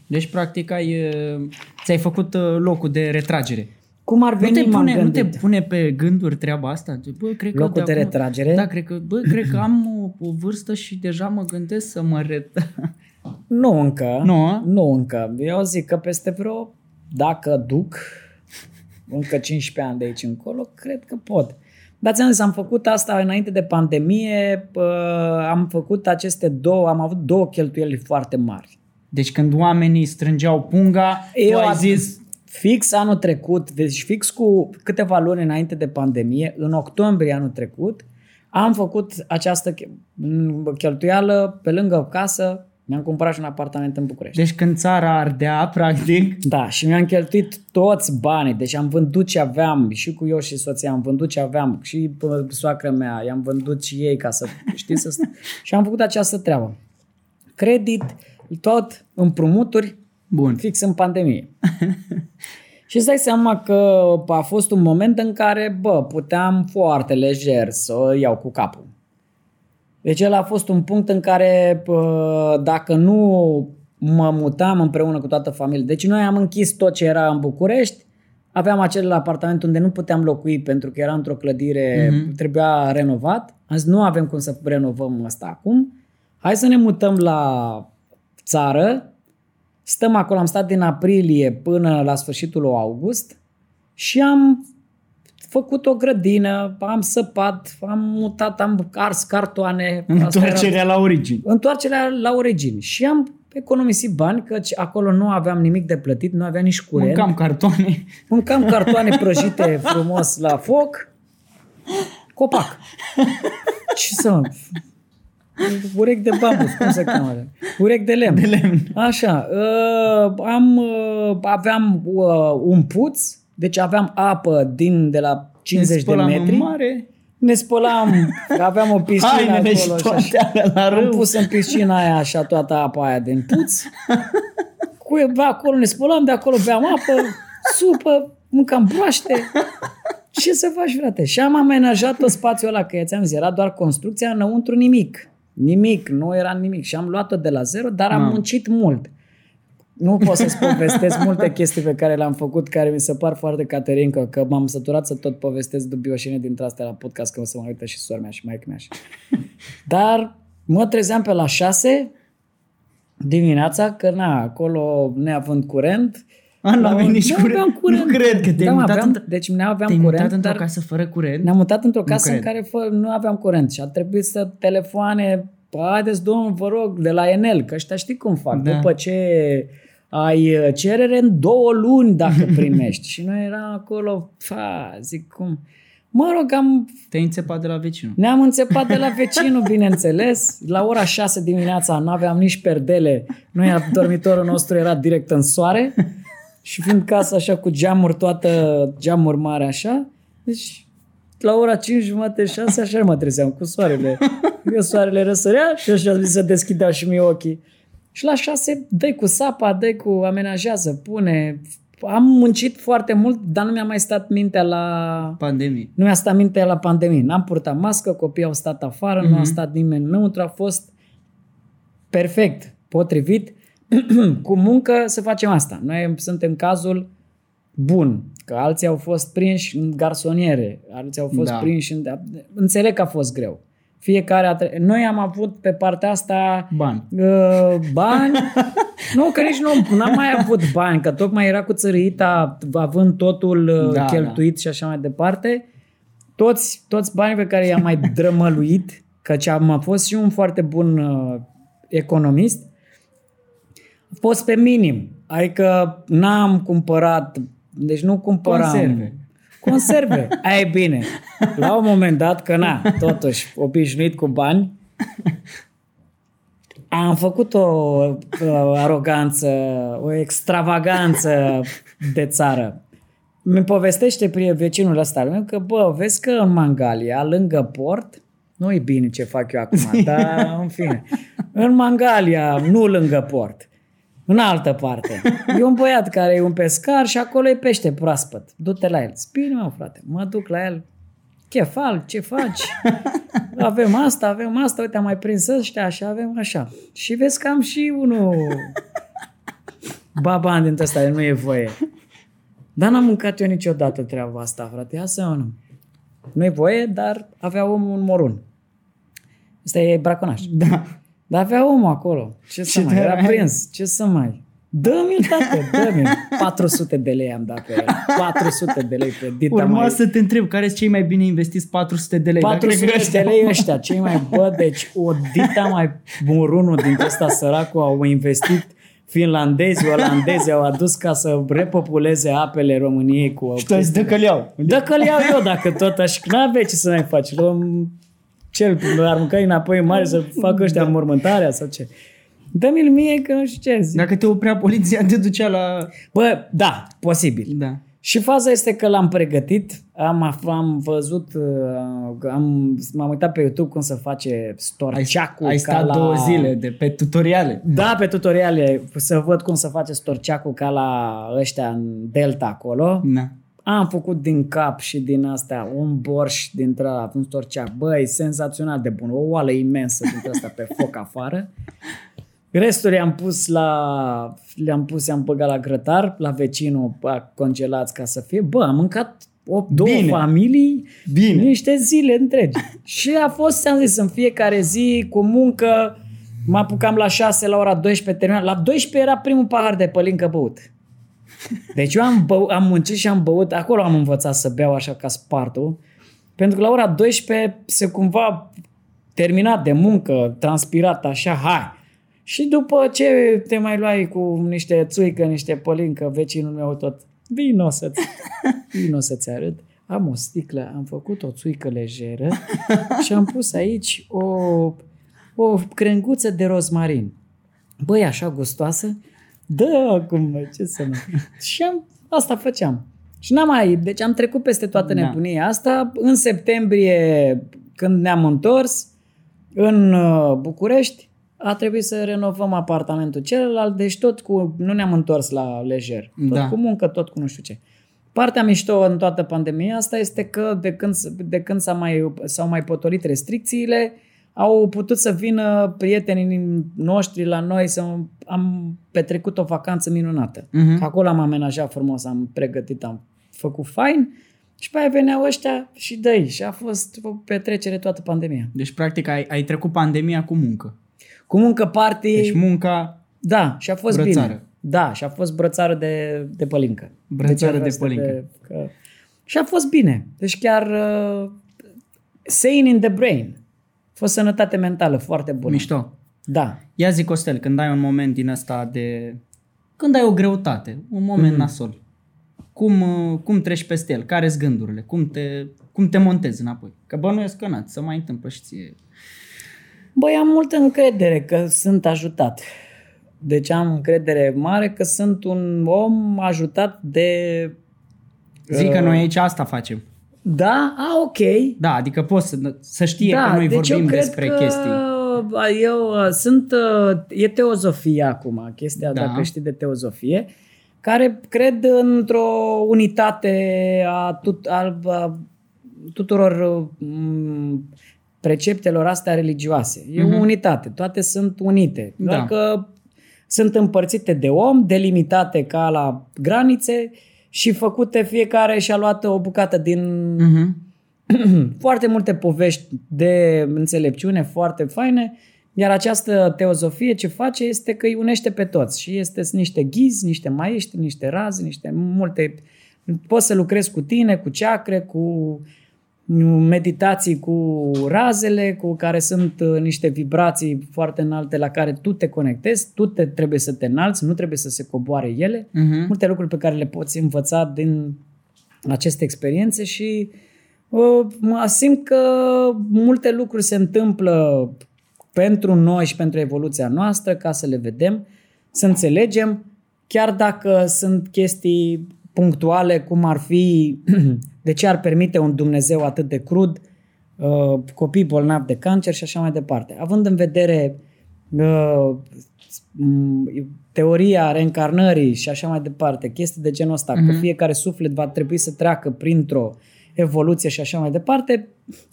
Speaker 2: Deci, practic, ai, uh, ți-ai făcut uh, locul de retragere.
Speaker 1: Cum ar
Speaker 2: Nu
Speaker 1: veni,
Speaker 2: te,
Speaker 1: m-am
Speaker 2: pune, nu te
Speaker 1: gândit.
Speaker 2: pune pe gânduri treaba asta? Bă, cred că
Speaker 1: Locul de
Speaker 2: acum-
Speaker 1: retragere?
Speaker 2: Da, cred că, bă, cred că am o, o vârstă și deja mă gândesc să mă ret...
Speaker 1: Nu încă.
Speaker 2: Nu?
Speaker 1: Nu încă. Eu zic că peste vreo, dacă duc încă 15 ani de aici încolo, cred că pot. Dar ți-am zis, am făcut asta înainte de pandemie, pă, am făcut aceste două, am avut două cheltuieli foarte mari.
Speaker 2: Deci când oamenii strângeau punga,
Speaker 1: Eu
Speaker 2: tu ai
Speaker 1: am-
Speaker 2: zis,
Speaker 1: Fix anul trecut, deci fix cu câteva luni înainte de pandemie, în octombrie anul trecut, am făcut această che- m, cheltuială pe lângă casă, mi-am cumpărat și un apartament în București.
Speaker 2: deci când țara ardea, [laughs] practic,
Speaker 1: Da, și mi-am cheltuit toți banii, deci am vândut ce aveam, și cu eu și soția am vândut ce aveam, și pă, soacră mea, i-am vândut și ei ca să, știi, să... [laughs] și am făcut această treabă. Credit, tot împrumuturi,
Speaker 2: bun.
Speaker 1: fix în pandemie. [laughs] și îți dai seama că a fost un moment în care, bă, puteam foarte lejer să o iau cu capul. Deci el a fost un punct în care pă, dacă nu mă mutam împreună cu toată familia, deci noi am închis tot ce era în București, aveam acel apartament unde nu puteam locui pentru că era într-o clădire, mm-hmm. trebuia renovat. Am zis, nu avem cum să renovăm asta acum. Hai să ne mutăm la țară. Stăm acolo, am stat din aprilie până la sfârșitul lui august și am făcut o grădină, am săpat, am mutat, am ars cartoane. [laughs] Asta era-
Speaker 2: Întoarcerea la origini.
Speaker 1: întoarcerea la origini. Și am economisi bani, căci acolo nu aveam nimic de plătit, nu aveam nici curent.
Speaker 2: Mâncam cartoane.
Speaker 1: Mâncam cartoane [laughs] prăjite frumos la foc, copac. Ce să mă... Urechi de bambus, cum se cheamă? Urechi de lemn.
Speaker 2: De lemn.
Speaker 1: Așa. Uh, am, uh, aveam uh, un puț, deci aveam apă din de la 50 de
Speaker 2: spălam în
Speaker 1: metri.
Speaker 2: mare.
Speaker 1: Ne spălam, aveam o piscină
Speaker 2: Hainele și
Speaker 1: acolo. și
Speaker 2: toate
Speaker 1: așa.
Speaker 2: alea la
Speaker 1: Am
Speaker 2: râu.
Speaker 1: pus în piscina aia așa toată apa aia din puț. Cu bă, acolo ne spălam, de acolo beam apă, supă, mâncam broaște. Ce să faci, frate? Și am amenajat tot spațiul ăla, că ți-am zis, era doar construcția, înăuntru nimic. Nimic, nu era nimic. Și am luat-o de la zero, dar am
Speaker 2: Mamă.
Speaker 1: muncit mult. Nu pot să-ți povestesc [laughs] multe chestii pe care le-am făcut, care mi se par foarte caterincă, că m-am săturat să tot povestesc dubioșine dintre astea la podcast, că o să mă uită și sora mea și maică mea. și- [laughs] Dar mă trezeam pe la 6 dimineața, că na, acolo neavând curent.
Speaker 2: A, nu
Speaker 1: la-
Speaker 2: aveai nici
Speaker 1: nu
Speaker 2: curent.
Speaker 1: aveam curent.
Speaker 2: Nu cred că te-ai
Speaker 1: da, mă,
Speaker 2: mutat
Speaker 1: aveam,
Speaker 2: într-
Speaker 1: Deci nu aveam
Speaker 2: Te-ai
Speaker 1: curent,
Speaker 2: mutat într-o
Speaker 1: dar
Speaker 2: casă fără curent?
Speaker 1: ne-am mutat într-o
Speaker 2: Nu
Speaker 1: casă în
Speaker 2: cred.
Speaker 1: care fă, nu aveam curent și a trebuit să telefoane, haideți domnul, vă rog, de la Enel, că ăștia știi cum fac.
Speaker 2: Da.
Speaker 1: După ce ai uh, cerere în două luni dacă [laughs] primești. și noi eram acolo, fa, zic cum... Mă rog, am,
Speaker 2: Te-ai înțepat de la vecinul.
Speaker 1: ne-am înțepat de la [laughs] vecinul, bineînțeles. La ora 6 dimineața nu aveam nici perdele. Noi, dormitorul nostru era direct în soare. Și fiind casa așa cu geamuri, toată geamuri mari așa, deci la ora 5 jumate, 6, așa mă trezeam cu soarele. Eu soarele răsărea și așa mi se deschideau și mie ochii. Și la 6 dă cu sapa, dă cu amenajează, pune. Am muncit foarte mult, dar nu mi-a mai stat mintea la...
Speaker 2: Pandemie.
Speaker 1: Nu mi-a stat mintea la pandemie. N-am purtat mască, copiii au stat afară, mm-hmm. nu a stat nimeni înăuntru, a fost perfect, potrivit. [clears throat] cu muncă să facem asta. Noi suntem cazul bun, că alții au fost prinși în garsoniere, alții au fost
Speaker 2: Da.
Speaker 1: da. prinși în... Înțeleg că a fost greu. Fiecare a tre- Noi am avut pe partea asta
Speaker 2: Bani.
Speaker 1: uh, [laughs] bani. nu, că nici nu n-am mai avut bani, că tocmai era cu țărâita, având totul uh,
Speaker 2: Da,
Speaker 1: cheltuit și așa mai departe. Toți, toți banii pe care i-am mai [laughs] drămăluit, căci am fost și un foarte bun uh, economist, a fost pe minim. Adică n-am cumpărat, deci nu cumpăram...
Speaker 2: Conserve.
Speaker 1: Conserve. [laughs] Aia e bine. La un moment dat, că na, totuși, obișnuit cu bani, am făcut o uh, aroganță, o extravaganță de țară. Mi povestește prie vecinul ăsta al meu că, bă, vezi că în Mangalia, lângă port, nu e bine ce fac eu acum, [laughs] dar în fine. În Mangalia, nu lângă port, în altă parte. E un băiat care e un pescar și acolo e pește proaspăt. Du-te la el. Bine, mă, frate. Mă duc la el. Chefal, ce faci? Avem asta, avem asta, uite, am mai prins ăștia, așa, avem așa. Și vezi că am și unul baban dintre ăsta, nu e voie. Dar n-am mâncat eu niciodată treaba asta, frate. Ia să nu. Nu e voie, dar avea omul un morun. Asta e braconaș.
Speaker 2: Da.
Speaker 1: Dar avea omul acolo. Ce să
Speaker 2: Și
Speaker 1: mai?
Speaker 2: de-
Speaker 1: Era prins. Ce să mai? Dă-mi-l, tată, dă-mi [laughs] 400 de lei am dat pe el. 400 de lei pe dita
Speaker 2: Urma
Speaker 1: mai...
Speaker 2: să te întreb care sunt cei mai bine investiți 400 de lei. Dar cred
Speaker 1: 400
Speaker 2: că
Speaker 1: de
Speaker 2: ăștia-
Speaker 1: lei ăștia, cei mai bă, deci o dita mai morunul dintre ăsta săracul au investit finlandezi, olandezi au adus ca să repopuleze apele României cu
Speaker 2: Și tu ai zis, dă că iau.
Speaker 1: Da că iau eu dacă tot aș... N-avea ce să mai faci. Luăm cel aruncai înapoi în mare să facă ăștia [laughs] mormântarea sau ce. Dă-mi-l mie că nu știu ce zic.
Speaker 2: Dacă te oprea poliția, te ducea la...
Speaker 1: Bă, da, posibil.
Speaker 2: Da.
Speaker 1: Și faza este că l-am pregătit, am, af- am văzut, uh, am, m-am uitat pe YouTube cum să face
Speaker 2: Ai,
Speaker 1: storceacul.
Speaker 2: ai
Speaker 1: ca
Speaker 2: stat
Speaker 1: la...
Speaker 2: două zile de pe tutoriale.
Speaker 1: Da, pe tutoriale, să văd cum să face storceacul ca la ăștia în Delta acolo.
Speaker 2: Da.
Speaker 1: Am făcut din cap și din astea un borș dintre ăla, un storceac. Băi, senzațional de bun. O oală imensă dintre asta pe foc afară. Restul i-am pus la, le-am pus, i-am băgat la grătar, la vecinul a congelați ca să fie. Bă, am mâncat o, două
Speaker 2: Bine.
Speaker 1: familii
Speaker 2: Bine.
Speaker 1: niște zile întregi. și a fost, ți-am zis, în fiecare zi cu muncă, mă apucam la 6, la ora 12 terminat. La 12 era primul pahar de pălincă băut. Deci eu am, bău, am muncit și am băut, acolo am învățat să beau așa ca spartul, pentru că la ora 12 se cumva terminat de muncă, transpirat așa, hai. Și după ce te mai luai cu niște țuică, niște pălincă, vecinul meu tot, vino să-ți, [laughs] vino să-ți arăt. Am o sticlă, am făcut o țuică lejeră [laughs] și am pus aici o, o crenguță de rozmarin. Băi, așa gustoasă? Da, acum, mă, ce să mă... [laughs] Și am, asta făceam. Și n-am mai... Deci am trecut peste toată
Speaker 2: Da.
Speaker 1: nebunia asta. În septembrie, când ne-am întors, în uh, București, a trebuit să renovăm apartamentul celălalt, deci tot cu... Nu ne-am întors la lejer. Tot
Speaker 2: Da.
Speaker 1: cu muncă, tot cu nu știu ce. Partea mișto în toată pandemia asta este că de când, s- de când s-a mai, s-au mai potolit restricțiile, au putut să vină prietenii noștri la noi să am petrecut o vacanță minunată.
Speaker 2: Mhm.
Speaker 1: Că Acolo am amenajat frumos, am pregătit, am făcut fain și pe aia veneau ăștia și dă și a fost o petrecere toată pandemia.
Speaker 2: Deci, practic, ai, ai trecut pandemia cu muncă.
Speaker 1: Cu muncă party,
Speaker 2: Deci munca,
Speaker 1: da, și a fost
Speaker 2: Brățară.
Speaker 1: bine. Da, și a fost brățară de, de pălincă.
Speaker 2: Brățară
Speaker 1: Deci a
Speaker 2: de
Speaker 1: fost
Speaker 2: pălincă.
Speaker 1: că... Și a fost bine. Deci chiar uh, sane in the brain. A fost sănătate mentală foarte bună.
Speaker 2: mișto.
Speaker 1: Da.
Speaker 2: Ia zi, Costel, când ai un moment din ăsta de... Când ai o greutate, un moment mm. nasol, cum, uh, cum treci peste el? Care-s gândurile? Cum te, cum te montezi înapoi? Că bănuiesc că n să mai întâmplă și ție.
Speaker 1: Băi, am multă încredere că sunt ajutat. Deci am încredere mare că sunt un om ajutat de...
Speaker 2: Zic că noi aici asta facem.
Speaker 1: Da? A, ok.
Speaker 2: Da, adică poți să, să știe
Speaker 1: da,
Speaker 2: că noi
Speaker 1: deci
Speaker 2: vorbim
Speaker 1: eu cred
Speaker 2: despre
Speaker 1: că
Speaker 2: chestii.
Speaker 1: Eu uh, sunt... uh, E teozofia acum, chestia,
Speaker 2: Da.
Speaker 1: dacă știi de teozofie, care cred într-o unitate a, tut, a, a tuturor m, preceptelor astea religioase. E
Speaker 2: Mhm.
Speaker 1: o unitate, toate sunt unite. Doar
Speaker 2: Da.
Speaker 1: că sunt împărțite de om, delimitate ca la granițe și făcute fiecare și-a luat o bucată din
Speaker 2: Mhm. [clears throat]
Speaker 1: foarte multe povești de înțelepciune foarte faine, iar această teozofie ce face este că îi unește pe toți și este sunt niște ghizi, niște maestri, niște razi, niște multe... Poți să lucrezi cu tine, cu ceacre, cu meditații cu razele, cu care sunt uh, niște vibrații foarte înalte la care tu te conectezi, tu te, trebuie să te înalți, nu trebuie să se coboare ele.
Speaker 2: Mhm.
Speaker 1: Multe lucruri pe care le poți învăța din aceste experiențe și uh, mă simt că multe lucruri se întâmplă pentru noi și pentru evoluția noastră ca să le vedem, să înțelegem, chiar dacă sunt chestii punctuale, cum ar fi [clears throat] de ce ar permite un Dumnezeu atât de crud, uh, copii bolnavi de cancer și așa mai departe. Având în vedere uh, m, teoria reîncarnării și așa mai departe, chestii de genul ăsta, că fiecare suflet va trebui să treacă printr-o evoluție și așa mai departe,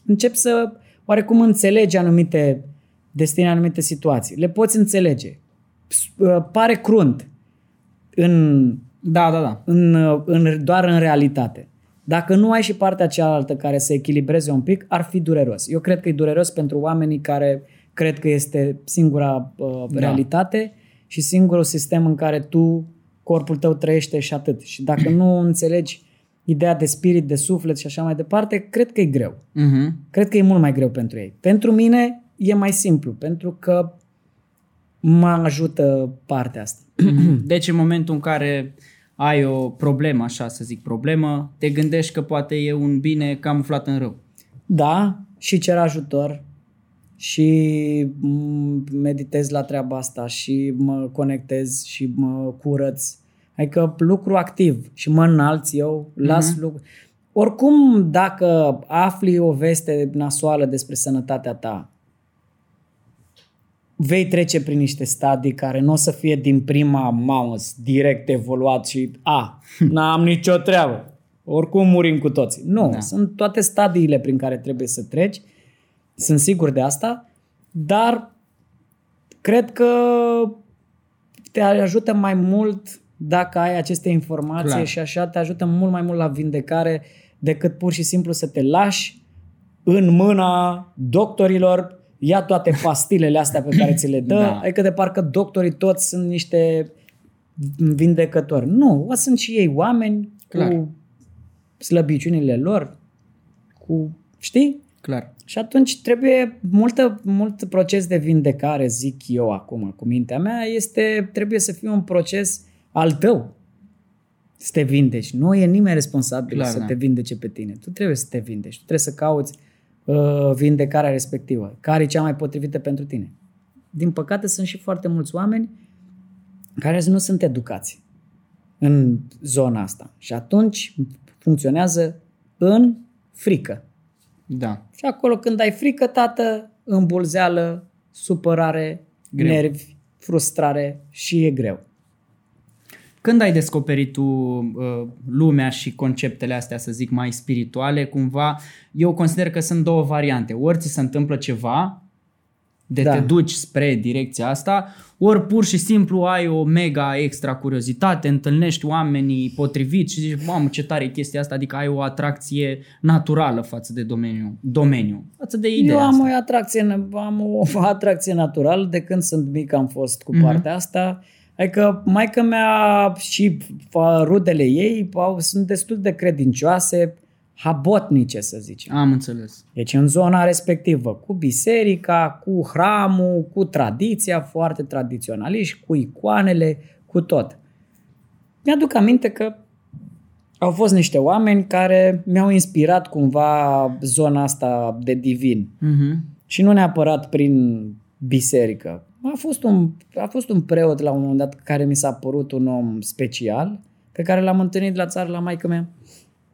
Speaker 1: încep să oarecum înțelegi anumite destine, anumite situații. Le poți înțelege. S- uh, Pare crunt în
Speaker 2: Da, da, da.
Speaker 1: în, în, doar în realitate. Dacă nu ai și partea cealaltă care să echilibreze un pic, ar fi dureros. Eu cred că e dureros pentru oamenii care cred că este singura uh,
Speaker 2: Da.
Speaker 1: realitate și singurul sistem în care tu, corpul tău trăiește și atât. Și dacă nu înțelegi ideea de spirit, de suflet și așa mai departe, cred că e greu.
Speaker 2: Mhm.
Speaker 1: Cred că e mult mai greu pentru ei. Pentru mine e mai simplu, pentru că mă ajută partea asta.
Speaker 2: Deci în momentul în care ai o problemă, așa să zic, problemă, te gândești că poate e un bine camuflat în rău.
Speaker 1: Da, și cer ajutor și m, meditez la treaba asta și mă conectez și mă curăț. Adică lucru activ și mă înalți eu, las
Speaker 2: Mhm.
Speaker 1: lucru. Oricum, dacă afli o veste nasoală despre sănătatea ta, vei trece prin niște stadii care nu o să fie din prima mamă direct evoluat și a, n-am nicio treabă. Oricum murim cu toții. Nu,
Speaker 2: Da.
Speaker 1: da. sunt toate stadiile prin care trebuie să treci. Sunt sigur de asta, dar cred că te ajută mai mult dacă ai aceste informații
Speaker 2: Clar.
Speaker 1: și așa te ajută mult mai mult la vindecare decât pur și simplu să te lași în mâna doctorilor, ia toate pastilele astea pe care ți le dă,
Speaker 2: Da.
Speaker 1: da. adică de parcă doctorii toți sunt niște vindecători. Nu, o sunt și ei oameni
Speaker 2: Clar.
Speaker 1: cu slăbiciunile lor, cu, știi?
Speaker 2: Clar.
Speaker 1: Și atunci trebuie multă, mult proces de vindecare, zic eu acum, cu mintea mea, este, trebuie să fie un proces al tău. Să te vindeci. Nu e nimeni responsabil
Speaker 2: Clar,
Speaker 1: să
Speaker 2: da.
Speaker 1: te vindece pe tine. Tu trebuie să te vindeci. Tu trebuie să cauți uh, vindecarea respectivă. Care e cea mai potrivită pentru tine. Din păcate sunt și foarte mulți oameni care nu sunt educați în zona asta. Și atunci funcționează în frică.
Speaker 2: Da.
Speaker 1: Și acolo când ai frică, tată, îmbulzeală, supărare,
Speaker 2: Greu.
Speaker 1: greu. nervi, frustrare și e greu.
Speaker 2: Când ai descoperit tu uh, lumea și conceptele astea, să zic, mai spirituale, cumva, eu consider că sunt două variante. Ori ți se întâmplă ceva, de da.
Speaker 1: Da.
Speaker 2: te duci spre direcția asta, ori pur și simplu ai o mega extra curiozitate, întâlnești oamenii potriviți și zici, mamă, ce tare e chestia asta, adică ai o atracție naturală față de domeniu, domeniu față de ideea
Speaker 1: Eu am
Speaker 2: asta.
Speaker 1: o atracție, am o [laughs] atracție naturală, de când sunt mic am fost cu
Speaker 2: Mhm.
Speaker 1: partea asta. Adică maica mea și fa- rudele ei au, sunt destul de credincioase, habotnice să zicem.
Speaker 2: Am înțeles.
Speaker 1: Deci în zona respectivă, cu biserica, cu hramul, cu tradiția, foarte tradiționaliști, cu icoanele, cu tot. Mi-aduc aminte că au fost niște oameni care mi-au inspirat cumva zona asta de divin.
Speaker 2: Mhm.
Speaker 1: Și nu neapărat prin biserică. A fost, un, a fost un preot la un moment dat care mi s-a părut un om special, pe care l-am întâlnit la țară la maică mea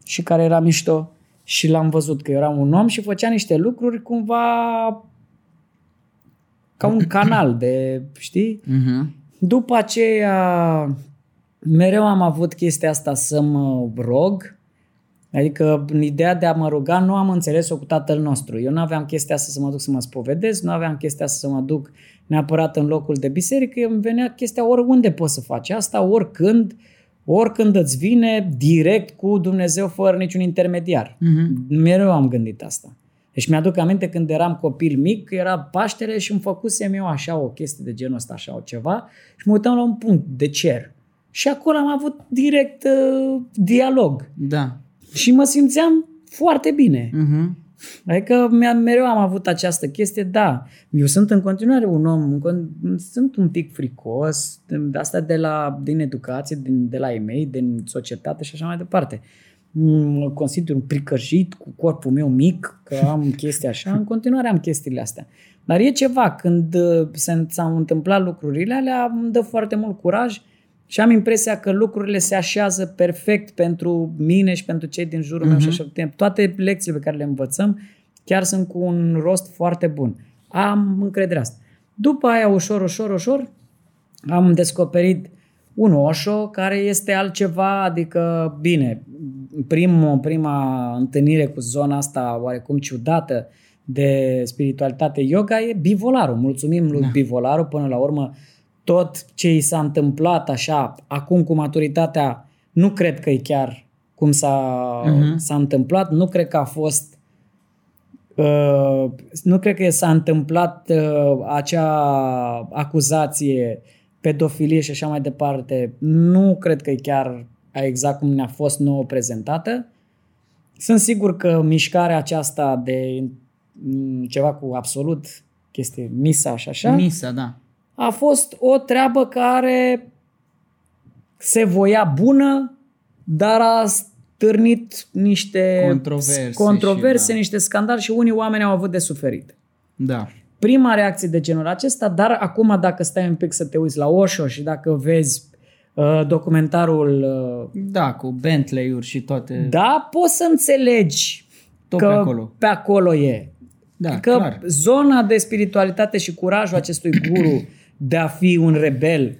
Speaker 1: și care era mișto și l-am văzut că era un om și făcea niște lucruri cumva ca un canal de, știi?
Speaker 2: Mhm.
Speaker 1: După aceea, mereu am avut chestia asta să mă rog, adică în ideea de a mă ruga nu am înțeles-o cu tatăl nostru. Eu nu aveam chestia asta să mă duc să mă spovedesc, nu aveam chestia asta să mă duc neapărat în locul de biserică, îmi venea chestia oriunde poți să faci asta, oricând, oricând îți vine direct cu Dumnezeu fără niciun intermediar.
Speaker 2: Mhm.
Speaker 1: Mereu am gândit asta. Deci mi-aduc aminte când eram copil mic, era Paștele și îmi făcusem eu așa o chestie de genul ăsta, așa o ceva și mă uitam la un punct de cer. Și acolo am avut direct uh, dialog.
Speaker 2: Da.
Speaker 1: Și mă simțeam foarte bine.
Speaker 2: Mhm.
Speaker 1: Adică mi-am, mereu am avut această chestie, da, eu sunt în continuare un om, în con- sunt un pic fricos, de asta de la, din educație, din, de la ei mei, din societate și așa mai departe. Mă consider un pricăjit cu corpul meu mic, că am [laughs] chestii așa, în continuare am chestiile astea. Dar e ceva, când uh, se, s-au întâmplat lucrurile alea, îmi dă foarte mult curaj și am impresia că lucrurile se așează perfect pentru mine și pentru cei din jurul meu și așa. Toate lecțiile pe care le învățăm chiar sunt cu un rost foarte bun. Am încredere asta. După aia, ușor, ușor, ușor, am descoperit un Osho care este altceva, adică, bine, prim, prima întâlnire cu zona asta oarecum ciudată de spiritualitate yoga e bivolarul. Mulțumim lui da. bivolarul până la urmă tot ce i s-a întâmplat așa, acum cu maturitatea, nu cred că e chiar cum s-a,
Speaker 2: Mhm.
Speaker 1: s-a întâmplat, nu cred că a fost Uh, nu cred că s-a întâmplat uh, acea acuzație, pedofilie și așa mai departe. Nu cred că e chiar exact cum ne-a fost nouă prezentată. Sunt sigur că mișcarea aceasta de mm, ceva cu absolut chestie, misa și așa,
Speaker 2: Misa, da.
Speaker 1: A fost o treabă care se voia bună, dar a stârnit niște
Speaker 2: Controverse
Speaker 1: controverse
Speaker 2: și da.
Speaker 1: niște scandal și unii oameni au avut de suferit.
Speaker 2: Da.
Speaker 1: Prima reacție de genul acesta, dar acum dacă stai un pic să te uiți la Osho și dacă vezi uh, documentarul, uh,
Speaker 2: Da, cu Bentley-uri și toate.
Speaker 1: da, poți să înțelegi
Speaker 2: Tot
Speaker 1: că
Speaker 2: pe acolo.
Speaker 1: pe acolo e.
Speaker 2: Da,
Speaker 1: că
Speaker 2: clar.
Speaker 1: zona de spiritualitate și curajul acestui guru de a fi un rebel,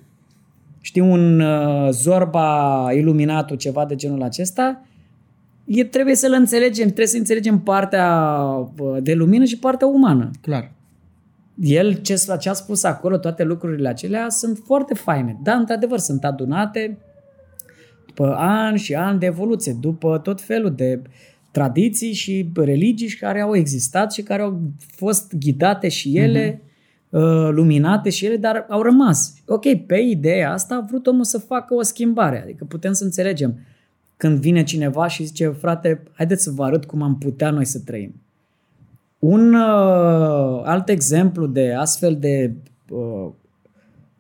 Speaker 1: știi, un uh, zorba iluminatul, ceva de genul acesta, e, trebuie să-l înțelegem, trebuie să înțelegem partea uh, de lumină și partea umană.
Speaker 2: Clar.
Speaker 1: El, ce, ce a spus acolo, toate lucrurile acelea sunt foarte faine. Da, într-adevăr, sunt adunate după ani și ani de evoluție, după tot felul de tradiții și religii care au existat și care au fost ghidate și ele, uh-huh. luminate și ele, dar au rămas. Ok, pe ideea asta a vrut omul să facă o schimbare, adică putem să înțelegem când vine cineva și zice, frate, haideți să vă arăt cum am putea noi să trăim. Un uh, alt exemplu de astfel de uh,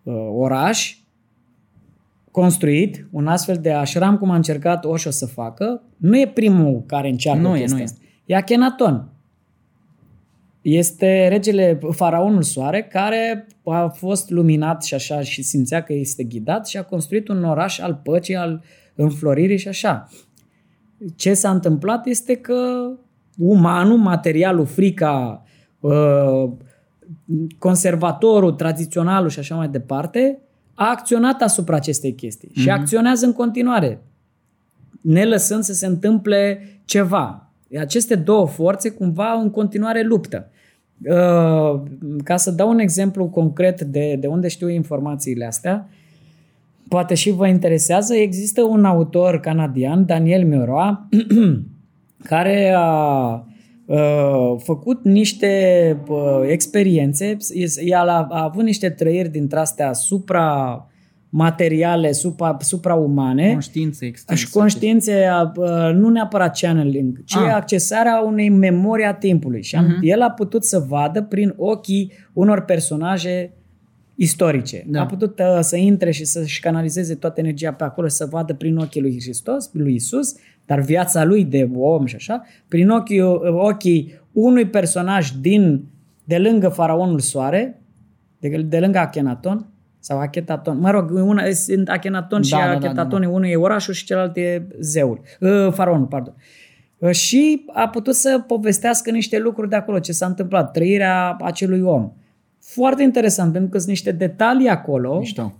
Speaker 1: uh, oraș construit, un astfel de așram cum a încercat Osho să facă, nu e primul care încearcă
Speaker 2: Nu e,
Speaker 1: chestia
Speaker 2: nu e.
Speaker 1: asta. E Akhenaton. Este regele, faraonul soare, care a fost luminat și așa și simțea că este ghidat și a construit un oraș al păcii, al înfloririi și așa. Ce s-a întâmplat este că umanul, materialul, frica, uh, conservatorul, tradiționalul și așa mai departe, a acționat asupra acestei chestii și acționează în continuare, ne lăsând să se întâmple ceva. Aceste două forțe cumva în continuare luptă. Uh, Ca să dau un exemplu concret de, de unde știu informațiile astea, poate și vă interesează, există un autor canadian, Daniel Miroa, [clears throat] care a uh, făcut niște uh, experiențe, el a, a avut niște trăiri dintre astea supra materiale, supra, supraumane
Speaker 2: Conștiință extinsă.
Speaker 1: și conștiințe, uh, nu neapărat channeling, ci
Speaker 2: Ah.
Speaker 1: accesarea unei memorii a timpului. Și am, el a putut să vadă prin ochii unor personaje istorice.
Speaker 2: Da.
Speaker 1: A putut uh, să intre și să-și canalizeze toată energia pe acolo și să vadă prin ochii lui Hristos, lui Isus, dar viața lui de om și așa, prin ochii, ochii unui personaj din de lângă faraonul soare, de, de lângă Akhenaton, sau Achetaton. Mă rog, una, sunt Akhenaton și
Speaker 2: Da, da, da,
Speaker 1: Achetaton,
Speaker 2: da,
Speaker 1: unul e orașul și celălalt e zeul, uh, faraonul, pardon. Uh, Și a putut să povestească niște lucruri de acolo, ce s-a întâmplat, trăirea acelui om. Foarte interesant, pentru că sunt niște detalii acolo
Speaker 2: Mișto.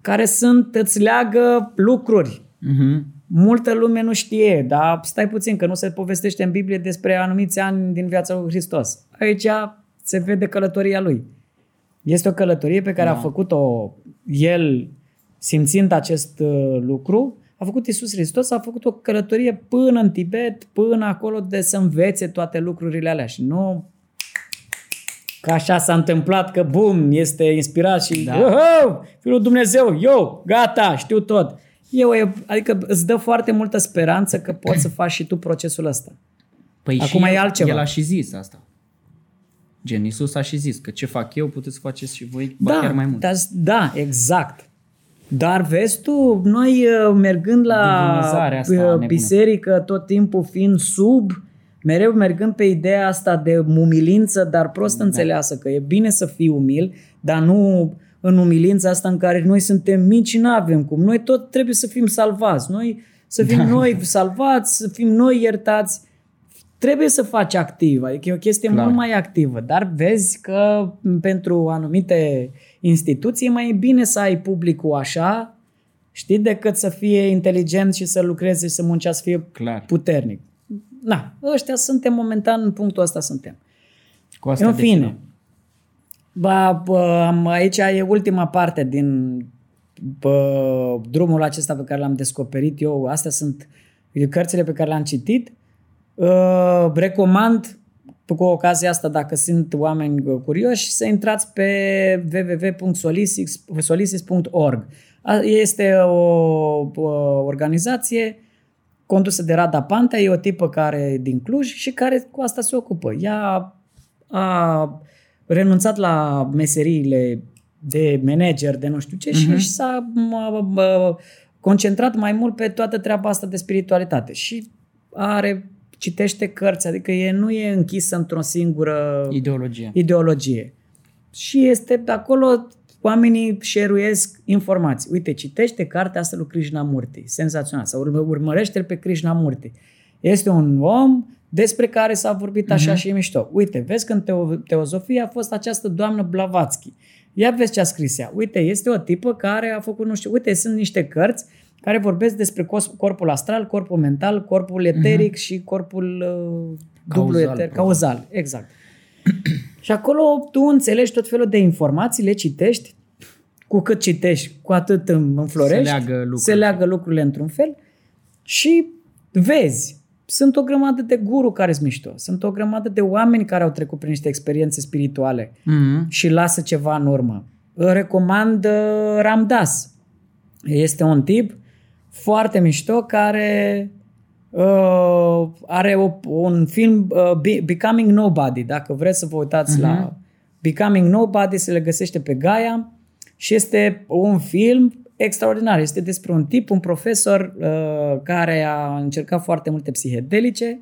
Speaker 1: care sunt, îți leagă lucruri.
Speaker 2: Mhm.
Speaker 1: Multă lume nu știe, dar stai puțin, că nu se povestește în Biblie despre anumiți ani din viața lui Hristos. Aici se vede călătoria lui. Este o călătorie pe care
Speaker 2: Da.
Speaker 1: a făcut-o el simțind acest uh, lucru. A făcut Iisus Hristos, a făcut o călătorie până în Tibet, până acolo de să învețe toate lucrurile alea și nu că așa s-a întâmplat că bum, este inspirat și
Speaker 2: Da.
Speaker 1: da. Fiul Dumnezeu, eu, gata, știu tot. Eu, e- adică îți dă foarte multă speranță că poți să faci și tu procesul ăsta.
Speaker 2: Păi
Speaker 1: Acum
Speaker 2: și
Speaker 1: e
Speaker 2: el,
Speaker 1: altceva.
Speaker 2: El a și zis asta. Gen, Iisus a și zis că ce fac eu puteți să faceți și voi, ba chiar mai mult.
Speaker 1: Dar, da, exact. Dar vezi tu, noi uh, mergând la
Speaker 2: Divinizarea asta
Speaker 1: uh,
Speaker 2: nebună.
Speaker 1: biserică, tot timpul fiind sub, mereu mergând pe ideea asta de umilință, dar prost da. înțeleasă, că e bine să fii umil, dar nu în umilința asta în care noi suntem mici și nu avem cum. Noi tot trebuie să fim salvați. Noi să fim da. noi salvați, să fim noi iertați. Trebuie să faci activ, adică e o chestie
Speaker 2: Clar.
Speaker 1: mult mai activă, dar vezi că pentru anumite instituții e mai bine să ai publicul așa, știi, decât să fie inteligent și să lucreze și să muncească, să fie
Speaker 2: Clar.
Speaker 1: puternic. Na, ăștia suntem momentan, în punctul ăsta suntem.
Speaker 2: Cu asta
Speaker 1: În fine.
Speaker 2: definăm.
Speaker 1: Ba, bă, am- aici e ultima parte din bă, drumul acesta pe care l-am descoperit eu. Astea sunt cărțile pe care le-am citit. Uh, recomand cu ocazia asta, dacă sunt oameni uh, curioși, să intrați pe www.solisys.org. A- Este o, o organizație condusă de Rada Pantea, e o tipă care e din Cluj și care cu asta se ocupă. Ea a renunțat la meseriile de manager, de nu știu ce, uh-huh. și s-a m- m- concentrat mai mult pe toată treaba asta de spiritualitate. Și are, citește cărți, adică e, nu e închisă într-o singură
Speaker 2: Ideologie.
Speaker 1: ideologie. Și este de acolo, oamenii șeruiesc informații. Uite, citește cartea asta lui Krishnamurti, senzațional, sau urmă, urmărește-l pe Krishnamurti. Este un om despre care s-a vorbit așa uh-huh. și e mișto. Uite, vezi că în teo- teozofie a fost această doamnă Blavatsky. Ia vezi ce a scris ea. Uite, este o tipă care a făcut, nu știu, uite, sunt niște cărți care vorbesc despre cos- corpul astral, corpul mental, corpul eteric uh-huh. și corpul uh, dublu
Speaker 2: Cauzal,
Speaker 1: eteric,
Speaker 2: probabil.
Speaker 1: cauzal. Exact. [clears throat] Și acolo tu înțelegi tot felul de informații, le citești, cu cât citești, cu atât îmi înflorești,
Speaker 2: Se leagă lucrurile.
Speaker 1: se leagă lucrurile într-un fel și vezi. Sunt o grămadă de guru care sunt mișto, sunt o grămadă de oameni care au trecut prin niște experiențe spirituale
Speaker 2: Mhm.
Speaker 1: și lasă ceva în urmă. Îl recomand uh, Ramdas. Este un tip foarte mișto care Uh, are o, un film, uh, Be- Becoming Nobody, dacă vreți să vă uitați uh-huh. la Becoming Nobody, se le găsește pe Gaia și este un film extraordinar. Este despre un tip, un profesor uh, care a încercat foarte multe psihedelice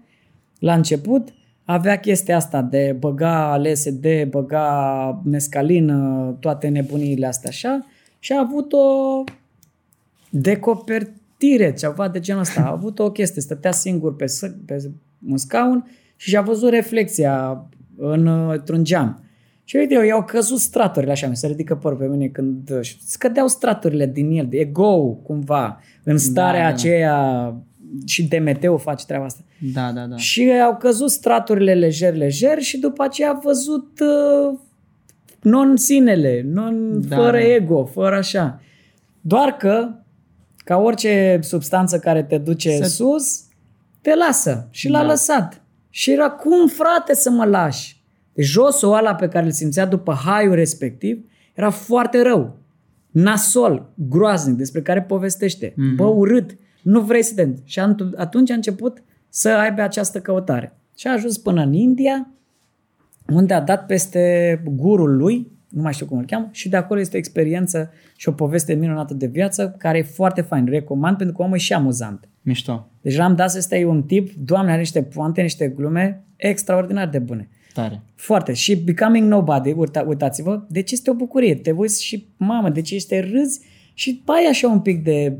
Speaker 1: la început, avea chestia asta de băga LSD, băga mescalină, toate nebuniile astea așa și a avut o decopertire, ceva de genul ăsta. A avut o chestie, stătea singur pe, pe un scaun și și-a văzut reflexia în, într-un geam. Și uite, eu, i-au căzut straturile așa, mi se ridică părul pe mine când scădeau straturile din el, de ego cumva, în starea da, da, aceea și Demeteu face treaba asta.
Speaker 2: Da, da, da.
Speaker 1: Și au căzut straturile lejer, lejer și după aceea a văzut uh, non-sinele, non, da, fără da. ego, fără așa. Doar că, ca orice substanță care te duce să... sus, te lasă și da. l-a lăsat. Și era, cum frate să mă lași? Deci josul ăla pe care îl simțea după haiul respectiv era foarte rău. Nasol, groaznic, despre care povestește. Mm-hmm. Bă, urât, nu vrei să te... Și atunci a început să aibă această căutare. Și a ajuns până în India, unde a dat peste gurul lui, nu mai știu cum îl cheamă, și de acolo este o experiență și o poveste minunată de viață, care e foarte fain. Recomand pentru că omul e și amuzant.
Speaker 2: Mișto.
Speaker 1: Deci Ram Dass este un tip, doamne, are niște poante, niște glume extraordinar de bune.
Speaker 2: Tare.
Speaker 1: Foarte. Și Becoming Nobody, uita, uitați-vă, deci este o bucurie. Te uiți și, mamă, deci este râzi și ai așa un pic de,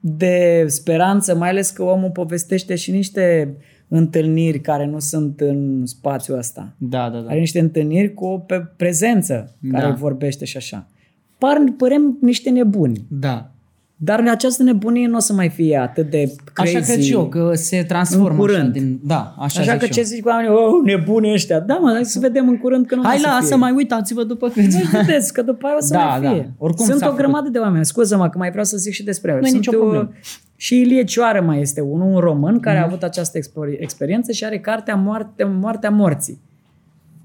Speaker 1: de speranță, mai ales că omul povestește și niște întâlniri care nu sunt în spațiul ăsta.
Speaker 2: Da, da, da.
Speaker 1: Are niște întâlniri cu o pe prezență care da. vorbește și așa. Par, părem niște nebuni.
Speaker 2: Da.
Speaker 1: Dar această nebunie nu o să mai fie atât de crazy.
Speaker 2: Așa cred și eu, că se transformă în
Speaker 1: curând.
Speaker 2: Așa, din, da, așa,
Speaker 1: așa că
Speaker 2: eu.
Speaker 1: ce zici cu oamenii, oh, nebuni ăștia. Da, mă, hai să vedem în curând că nu
Speaker 2: Hai
Speaker 1: o să
Speaker 2: la
Speaker 1: fie.
Speaker 2: să mai uitați-vă după câțiva
Speaker 1: Nu vedeți, că după aia o să [laughs]
Speaker 2: Da,
Speaker 1: mai fie.
Speaker 2: da. Oricum
Speaker 1: Sunt
Speaker 2: s-a
Speaker 1: o
Speaker 2: făcut.
Speaker 1: grămadă de oameni. Scuză-mă că mai vreau să zic și despre el.
Speaker 2: Nu e
Speaker 1: Sunt
Speaker 2: nicio
Speaker 1: eu-
Speaker 2: problemă.
Speaker 1: Și Ilie Cioară mai este unul, un român, care
Speaker 2: Mhm.
Speaker 1: a avut această expo- experiență și are cartea Moarte, Moartea Morții.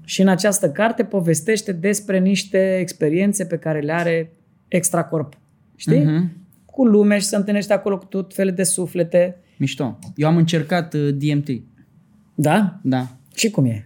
Speaker 1: Și în această carte povestește despre niște experiențe pe care le are extracorp. Știi?
Speaker 2: Mhm.
Speaker 1: Cu lume și se întâlnește acolo cu tot felul de suflete.
Speaker 2: Mișto. Eu am încercat uh, DMT.
Speaker 1: Da?
Speaker 2: Da.
Speaker 1: Și cum e?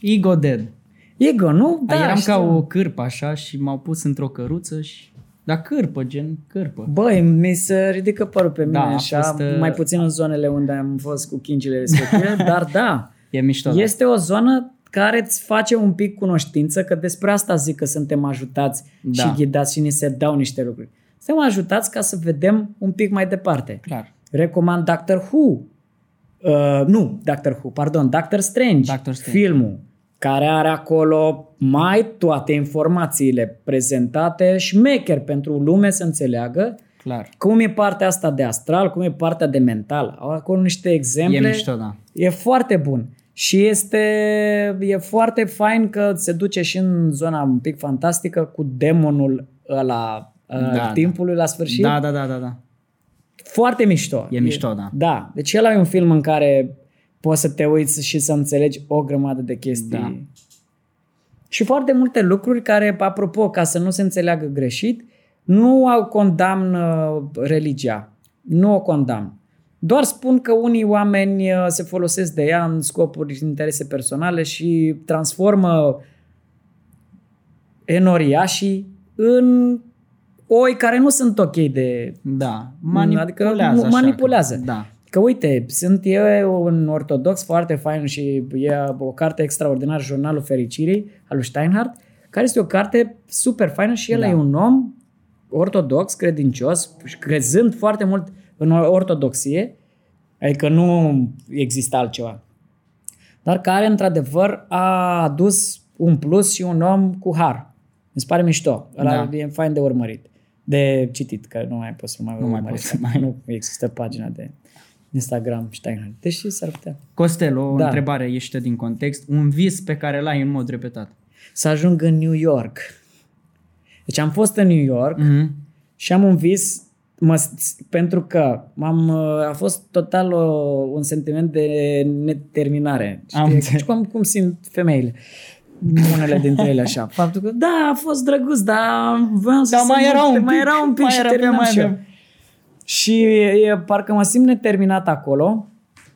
Speaker 2: Ego Dead.
Speaker 1: Ego, nu?
Speaker 2: Da,
Speaker 1: Da,
Speaker 2: Eram
Speaker 1: știu.
Speaker 2: ca o cârpă așa și m-au pus într-o căruță și... Da, cârpă, gen cârpă.
Speaker 1: Băi, mi se ridică părul pe mine
Speaker 2: Da, a
Speaker 1: așa,
Speaker 2: fost, uh,
Speaker 1: mai puțin în zonele unde am fost cu chingile respective, [laughs] dar da,
Speaker 2: E mișto. da.
Speaker 1: este o zonă care îți face un pic cunoștință, că despre asta zic că suntem ajutați
Speaker 2: Da.
Speaker 1: și ghidați și ni se dau niște lucruri. Suntem ajutați ca să vedem un pic mai departe.
Speaker 2: Clar.
Speaker 1: Recomand Doctor Who. Uh, nu, Doctor Who, pardon, Doctor Strange,
Speaker 2: Doctor Strange.
Speaker 1: filmul, care are acolo mai toate informațiile prezentate, șmecher pentru lume să înțeleagă
Speaker 2: Clar.
Speaker 1: cum e partea asta de astral, cum e partea de mental. Au acolo niște exemple.
Speaker 2: E mișto, da.
Speaker 1: E foarte bun. Și este e foarte fain că se duce și în zona un pic fantastică cu demonul ăla
Speaker 2: Da,
Speaker 1: da,
Speaker 2: da.
Speaker 1: timpului la sfârșit.
Speaker 2: Da, da, da, da, da.
Speaker 1: Foarte mișto.
Speaker 2: E mișto, da.
Speaker 1: Da. Deci ăla e un film în care poți să te uiți și să înțelegi o grămadă de chestii.
Speaker 2: Da.
Speaker 1: Și foarte multe lucruri care, apropo, ca să nu se înțeleagă greșit, nu au condamnă religia. Nu o condamn. Doar spun că unii oameni uh, se folosesc de ea în scopuri și interese personale și transformă enoriașii în oi care nu sunt ok de...
Speaker 2: Da. Manipulează.
Speaker 1: Adică
Speaker 2: așa
Speaker 1: manipulează.
Speaker 2: Că, da.
Speaker 1: Că uite, sunt eu un ortodox foarte fain și e o carte extraordinară, Jurnalul Fericirii, al lui Steinhardt, care este o carte super faină și el
Speaker 2: Da.
Speaker 1: e un om ortodox, credincios, și crezând foarte mult în ortodoxie, adică nu există altceva, dar care într-adevăr a adus un plus și un om cu har. Mi se pare mișto. Ăla
Speaker 2: Da.
Speaker 1: e fain de urmărit. De citit, că nu mai pot să mai
Speaker 2: Nu mai
Speaker 1: urmăresc.
Speaker 2: poți să mai- [laughs]
Speaker 1: Nu există pagina de Instagram Steinhardt. Deși s-ar putea.
Speaker 2: Costel, o
Speaker 1: Da.
Speaker 2: întrebare ieșită din context. Un vis pe care l-ai în mod repetat.
Speaker 1: Să ajung în New York. Deci am fost în New York
Speaker 2: Mm-hmm.
Speaker 1: și am un vis mă, pentru că m-am, a fost total o, un sentiment de neterminare.
Speaker 2: Am
Speaker 1: Știi?
Speaker 2: înțeles.
Speaker 1: cum, cum simt femeile. Unele dintre ele așa. [laughs] Faptul că, da, a fost drăguț, dar vreau să
Speaker 2: Dar
Speaker 1: se
Speaker 2: mai era
Speaker 1: mute,
Speaker 2: un
Speaker 1: mai
Speaker 2: pic,
Speaker 1: era un pic
Speaker 2: mai
Speaker 1: și
Speaker 2: era pe
Speaker 1: terminam
Speaker 2: mai
Speaker 1: și eu.
Speaker 2: avem.
Speaker 1: Și e, parcă mă simt neterminat acolo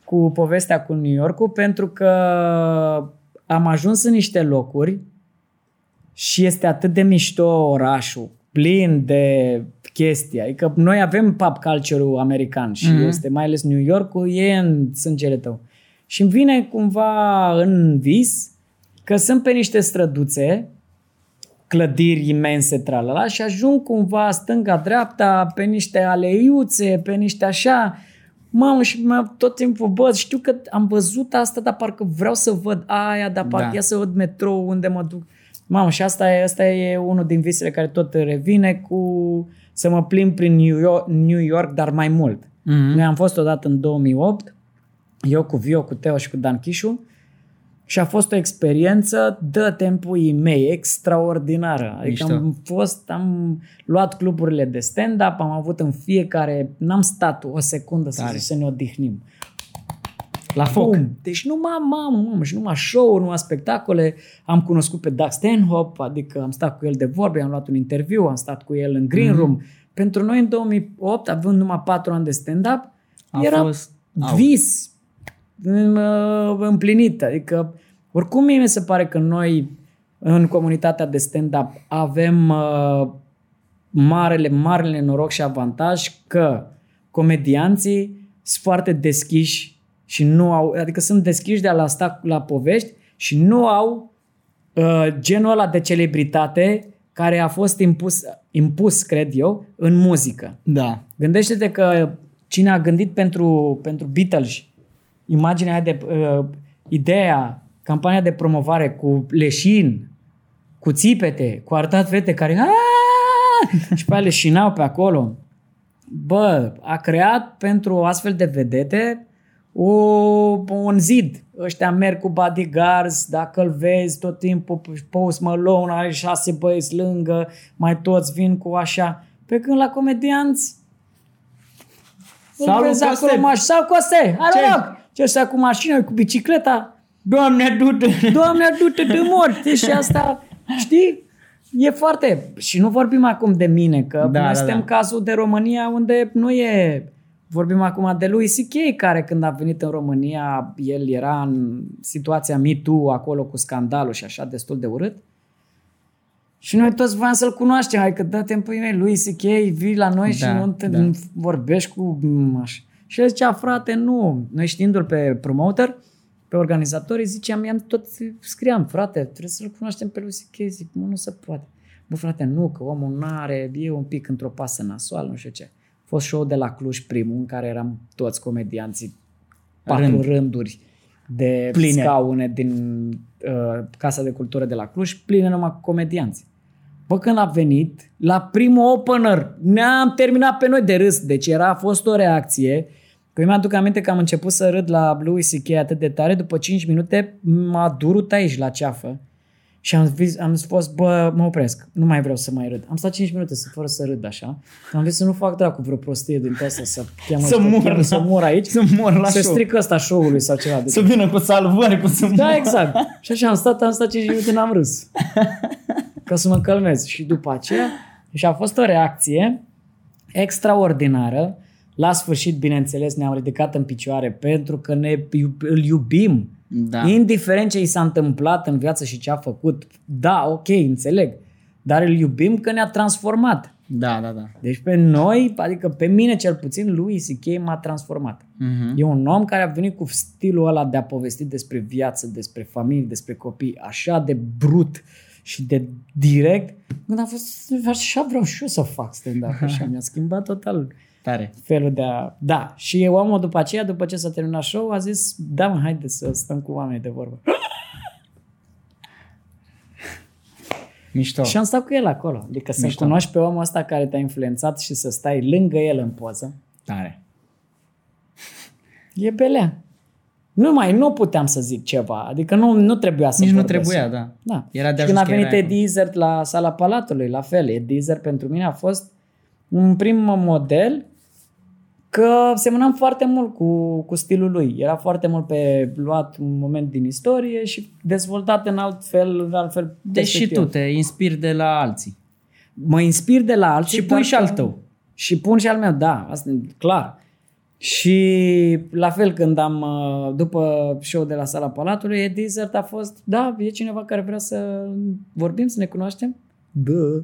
Speaker 1: cu povestea cu New York pentru că am ajuns în niște locuri și este atât de mișto orașul, plin de chestii. Adică noi avem pop culture-ul american și mm-hmm. este mai ales New York-ul, e în sângele tău. Și îmi vine cumva în vis că sunt pe niște străduțe, clădiri imense, tralala, și ajung cumva stânga-dreapta pe niște aleiuțe, pe niște așa, Mamă, și mă, tot timpul, bă, știu că am văzut asta, dar parcă vreau să văd aia, dar parcă da. ia să văd metrou unde mă duc. Mamă, și asta e, asta e unul din visele care tot revine cu să mă plimb prin New York, New York dar mai mult. Mm-hmm. Noi am fost odată în 2008, eu cu Vio, cu Teo și cu Dan Chișu, și a fost o experiență de tempuii mei, extraordinară. Adică Mișto. am fost, am luat cluburile de stand-up, am avut în fiecare, n-am stat o secundă să, să ne odihnim. La foc. Bum. Deci numai mamă, mamă, și numai show numai spectacole. Am cunoscut pe Doug Stanhope, adică am stat cu el de vorbe, am luat un interviu, am stat cu el în Green mm-hmm. Room. Pentru noi în 2008, având numai patru ani de stand-up, a era fost... vis împlinit. Adică, oricum mie mi se pare că noi, în comunitatea de stand-up, avem uh, marele, marele noroc și avantaj că comedianții sunt foarte deschiși și nu au, adică sunt deschiși de a la sta la povești și nu au uh, genul ăla de celebritate care a fost impus, impus, cred eu, în muzică.
Speaker 2: Da.
Speaker 1: Gândește-te că cine a gândit pentru, pentru Beatles imaginea aia de uh, ideea, campania de promovare cu leșin, cu țipete, cu arătat fete care și pe aia leșinau pe acolo. Bă, a creat pentru o astfel de vedete o, un zid. Ăștia merg cu bodyguards, dacă îl vezi tot timpul, Post Malone are șase băieți lângă, mai toți vin cu așa. Pe când la comedianți sau vezi acolo maș- sau Coste, are loc. Ce ăsta cu mașina, cu bicicleta, Doamne, du-te! Doamne, du-te de morți! Și asta, știi? E foarte... Și nu vorbim acum de mine, că da, noi da, suntem da. cazul de România unde nu e Vorbim acum de lui C.K. care când a venit în România, el era în situația Me Too, acolo cu scandalul și așa, destul de urât. Și noi toți voiam să-l cunoaștem, hai că dă-te în mei, lui C.K. vii la noi da, și nu te da. vorbești cu așa. Și el zicea, frate, nu. Noi știindu-l pe promoter, pe organizatorii, ziceam, i-am tot scriam, frate, trebuie să-l cunoaștem pe lui C.K. Zic, mă, nu se poate. Bă, frate, nu, că omul nu are, e un pic într-o pasă nasoală, nu știu ce fost show de la Cluj primul, în care eram toți comedianții, patru Rând. rânduri de pline. scaune din uh, Casa de Cultură de la Cluj, pline numai cu comedianți. Bă, când a venit, la primul opener, ne-am terminat pe noi de râs. Deci era, a fost o reacție. Că eu mi-aduc aminte că am început să râd la Blue C.K. atât de tare, după 5 minute m-a durut aici la ceafă. Și am, vis, am spus, bă, mă opresc, nu mai vreau să mai râd. Am stat 5 minute să, fără să râd așa. Am zis să nu fac dracu vreo prostie din asta, să cheamă
Speaker 2: să, mor, cheamă,
Speaker 1: să mor aici,
Speaker 2: să mor la
Speaker 1: să show. stric ăsta show-ului sau ceva.
Speaker 2: Să vină cu salvări, cu să
Speaker 1: Da, mor. exact. [laughs] Și așa am stat, am stat 5 minute, n-am râs. Ca să mă calmez. Și după aceea, și a fost o reacție extraordinară. La sfârșit, bineînțeles, ne-am ridicat în picioare pentru că ne, îl iubim da. Indiferent ce i s-a întâmplat în viață și ce a făcut, da, ok, înțeleg. Dar îl iubim că ne-a transformat.
Speaker 2: Da, da, da.
Speaker 1: Deci pe noi, adică pe mine cel puțin, lui C.K. m-a transformat. Uh-huh. E un om care a venit cu stilul ăla de a povesti despre viață, despre familie, despre copii, așa de brut și de direct. Când am fost, așa vreau și eu să fac stand-up. Așa mi-a schimbat total
Speaker 2: Tare.
Speaker 1: Felul de a... Da. Și omul după aceea, după ce s-a terminat show, a zis, da mă, haide să stăm cu oameni de vorbă. [laughs]
Speaker 2: Mișto.
Speaker 1: Și am stat cu el acolo. Adică să cunoști pe omul ăsta care te-a influențat și să stai lângă el în poză.
Speaker 2: Tare.
Speaker 1: E belea. Nu mai, nu puteam să zic ceva. Adică nu, nu trebuia să
Speaker 2: Nici nu trebuia, da.
Speaker 1: da.
Speaker 2: Era de
Speaker 1: și când a venit Eddie Izzard la sala Palatului, la fel. Eddie Izzard pentru mine a fost un prim model că semănam foarte mult cu, cu stilul lui. Era foarte mult pe luat un moment din istorie și dezvoltat în alt fel. În alt fel
Speaker 2: deci și tu te inspiri de la alții.
Speaker 1: Mă inspir de la alții.
Speaker 2: Și pui și al tău.
Speaker 1: Și pun și al meu, da, asta e clar. Și la fel când am, uh, după show de la Sala Palatului, e desert a fost, da, e cineva care vrea să vorbim, să ne cunoaștem? Da.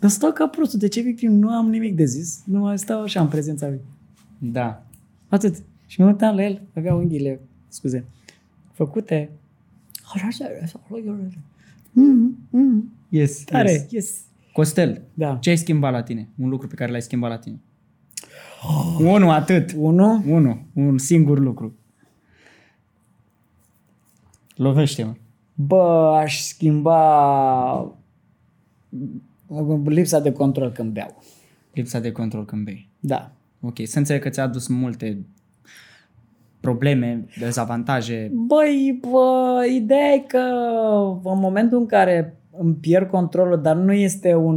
Speaker 1: Dar stau ca prostul, de ce victim? Nu am nimic de zis, nu mai stau așa în prezența lui.
Speaker 2: Da.
Speaker 1: Atât. Și mă uitam la el, avea unghiile, scuze, făcute. Mm, mm.
Speaker 2: Yes,
Speaker 1: Tare,
Speaker 2: yes.
Speaker 1: yes.
Speaker 2: Costel,
Speaker 1: Da.
Speaker 2: ce ai schimbat la tine? Un lucru pe care l-ai schimbat la tine? Unu, atât.
Speaker 1: Unu,
Speaker 2: Unu. Un singur lucru. Lovește-mă.
Speaker 1: bă, aș schimba lipsa de control când beau.
Speaker 2: Lipsa de control când bei.
Speaker 1: Da.
Speaker 2: Ok, să înțeleg că ți-a adus multe probleme, dezavantaje.
Speaker 1: Băi, bă, ideea e că în momentul în care îmi pierd controlul, dar nu este un,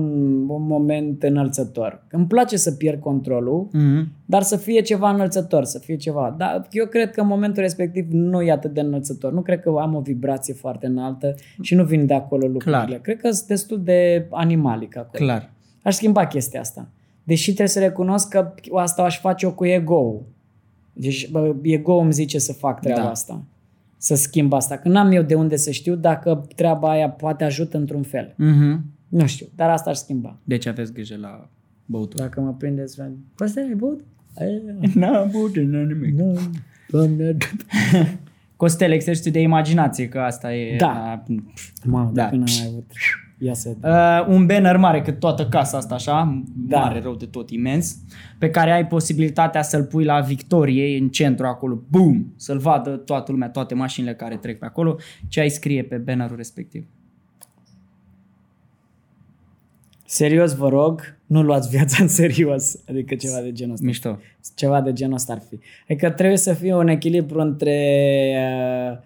Speaker 1: un moment înălțător. Îmi place să pierd controlul,
Speaker 2: Mm-hmm.
Speaker 1: dar să fie ceva înălțător, să fie ceva. Dar eu cred că în momentul respectiv nu e atât de înălțător. Nu cred că am o vibrație foarte înaltă și nu vin de acolo lucrurile.
Speaker 2: Clar.
Speaker 1: Cred că sunt destul de animalic acolo.
Speaker 2: Clar.
Speaker 1: Aș schimba chestia asta. Deși trebuie să recunosc că asta aș face-o cu ego Deci bă, ego îmi zice să fac treaba
Speaker 2: Da.
Speaker 1: asta. Să schimb asta. Că n-am eu de unde să știu dacă treaba aia poate ajută într-un fel.
Speaker 2: Mm-hmm.
Speaker 1: Nu știu, dar asta aș schimba.
Speaker 2: Deci aveți grijă la băutură.
Speaker 1: Dacă mă prindeți, păi stai, ai băut? [laughs]
Speaker 2: N-am băut nimic.
Speaker 1: Nu, doamne,
Speaker 2: Costel, exercițiu de imaginație, că asta e...
Speaker 1: Da. Mamă,
Speaker 2: Da.
Speaker 1: dacă n-am mai avut. Ia să...
Speaker 2: Uh, un banner mare, cât toată casa asta așa,
Speaker 1: Da.
Speaker 2: mare rău de tot, imens, pe care ai posibilitatea să-l pui la Victoriei, în centru acolo, boom, să-l vadă toată lumea, toate mașinile care trec pe acolo, ce ai scrie pe bannerul respectiv.
Speaker 1: Serios, vă rog, nu luați viața în serios. Adică ceva de genul ăsta.
Speaker 2: Mișto.
Speaker 1: Ceva de genul ăsta ar fi. Adică trebuie să fie un echilibru între uh,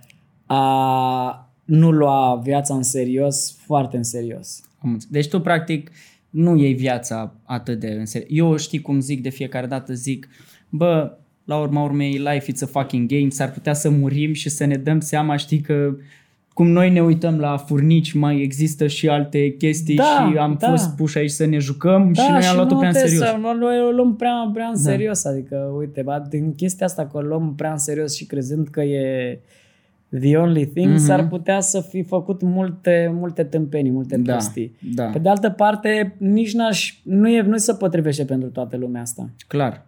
Speaker 1: a nu lua viața în serios, foarte în serios.
Speaker 2: Am înțeles. Deci tu, practic, nu iei viața atât de în serios. Eu știi cum zic de fiecare dată, zic, bă, la urma urmei, life it's a fucking game, s-ar putea să murim și să ne dăm seama, știi că cum noi ne uităm la furnici, mai există și alte chestii
Speaker 1: Da,
Speaker 2: și am
Speaker 1: da.
Speaker 2: fost puși aici să ne jucăm și noi am luat-o
Speaker 1: nu
Speaker 2: prea în
Speaker 1: trebuie
Speaker 2: serios.
Speaker 1: Să, nu noi o luăm prea, prea în
Speaker 2: Da.
Speaker 1: serios. Adică, uite, ba, din chestia asta că o luăm prea în serios și crezând că e the only thing,
Speaker 2: Mhm.
Speaker 1: s-ar putea să fi făcut multe, multe tâmpenii, multe
Speaker 2: Da,
Speaker 1: prostii.
Speaker 2: da.
Speaker 1: Pe de altă parte, nici n-aș, nu, e, nu se potrivește pentru toată lumea asta.
Speaker 2: Clar.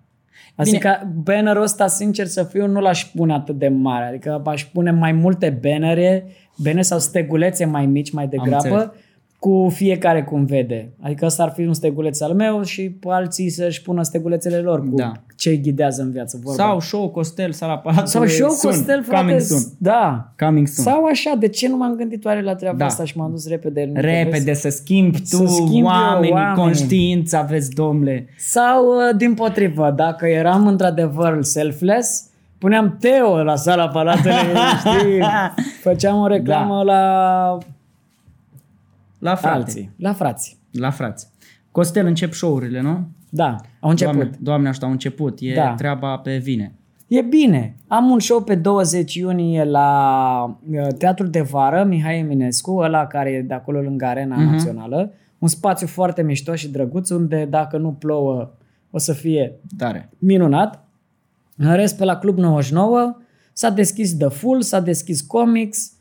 Speaker 1: Adică bannerul ăsta, sincer să fiu, nu l-aș pune atât de mare. Adică aș pune mai multe bannere, bannere sau stegulețe mai mici mai
Speaker 2: înțeles.
Speaker 1: degrabă, cu fiecare cum vede. Adică ăsta ar fi un steguleț al meu și alții să-și pună stegulețele lor cu
Speaker 2: Da.
Speaker 1: ce îi ghidează în viață. Vorba.
Speaker 2: Sau show Costel, sala Palatului.
Speaker 1: sau și eu,
Speaker 2: soon.
Speaker 1: Costel, frate.
Speaker 2: Coming soon.
Speaker 1: Da.
Speaker 2: Coming soon.
Speaker 1: Sau așa, de ce nu m-am gândit oare la treaba
Speaker 2: Da.
Speaker 1: asta și m-am dus repede? în
Speaker 2: Repede
Speaker 1: internet?
Speaker 2: să schimbi tu
Speaker 1: Să schimb eu
Speaker 2: oamenii,
Speaker 1: oamenii.
Speaker 2: conștiință aveți, domnule.
Speaker 1: Sau, uh, din potrivă, dacă eram într-adevăr selfless, puneam Teo la sala Palatului, [laughs] știi? Făceam o reclamă
Speaker 2: Da.
Speaker 1: la
Speaker 2: La frate.
Speaker 1: alții, la frați.
Speaker 2: La frați. Costel, încep show-urile, nu?
Speaker 1: Da, au început.
Speaker 2: Doamne, doamne așa, au început. E
Speaker 1: Da.
Speaker 2: treaba pe vine.
Speaker 1: E bine. Am un show pe 20 iunie la uh, Teatrul de Vară, Mihai Eminescu, ăla care e de acolo lângă Arena
Speaker 2: Mhm.
Speaker 1: Națională. Un spațiu foarte mișto și drăguț, unde dacă nu plouă o să fie
Speaker 2: Tare.
Speaker 1: minunat. În rest, pe la Club 99 s-a deschis The Full, s-a deschis Comics.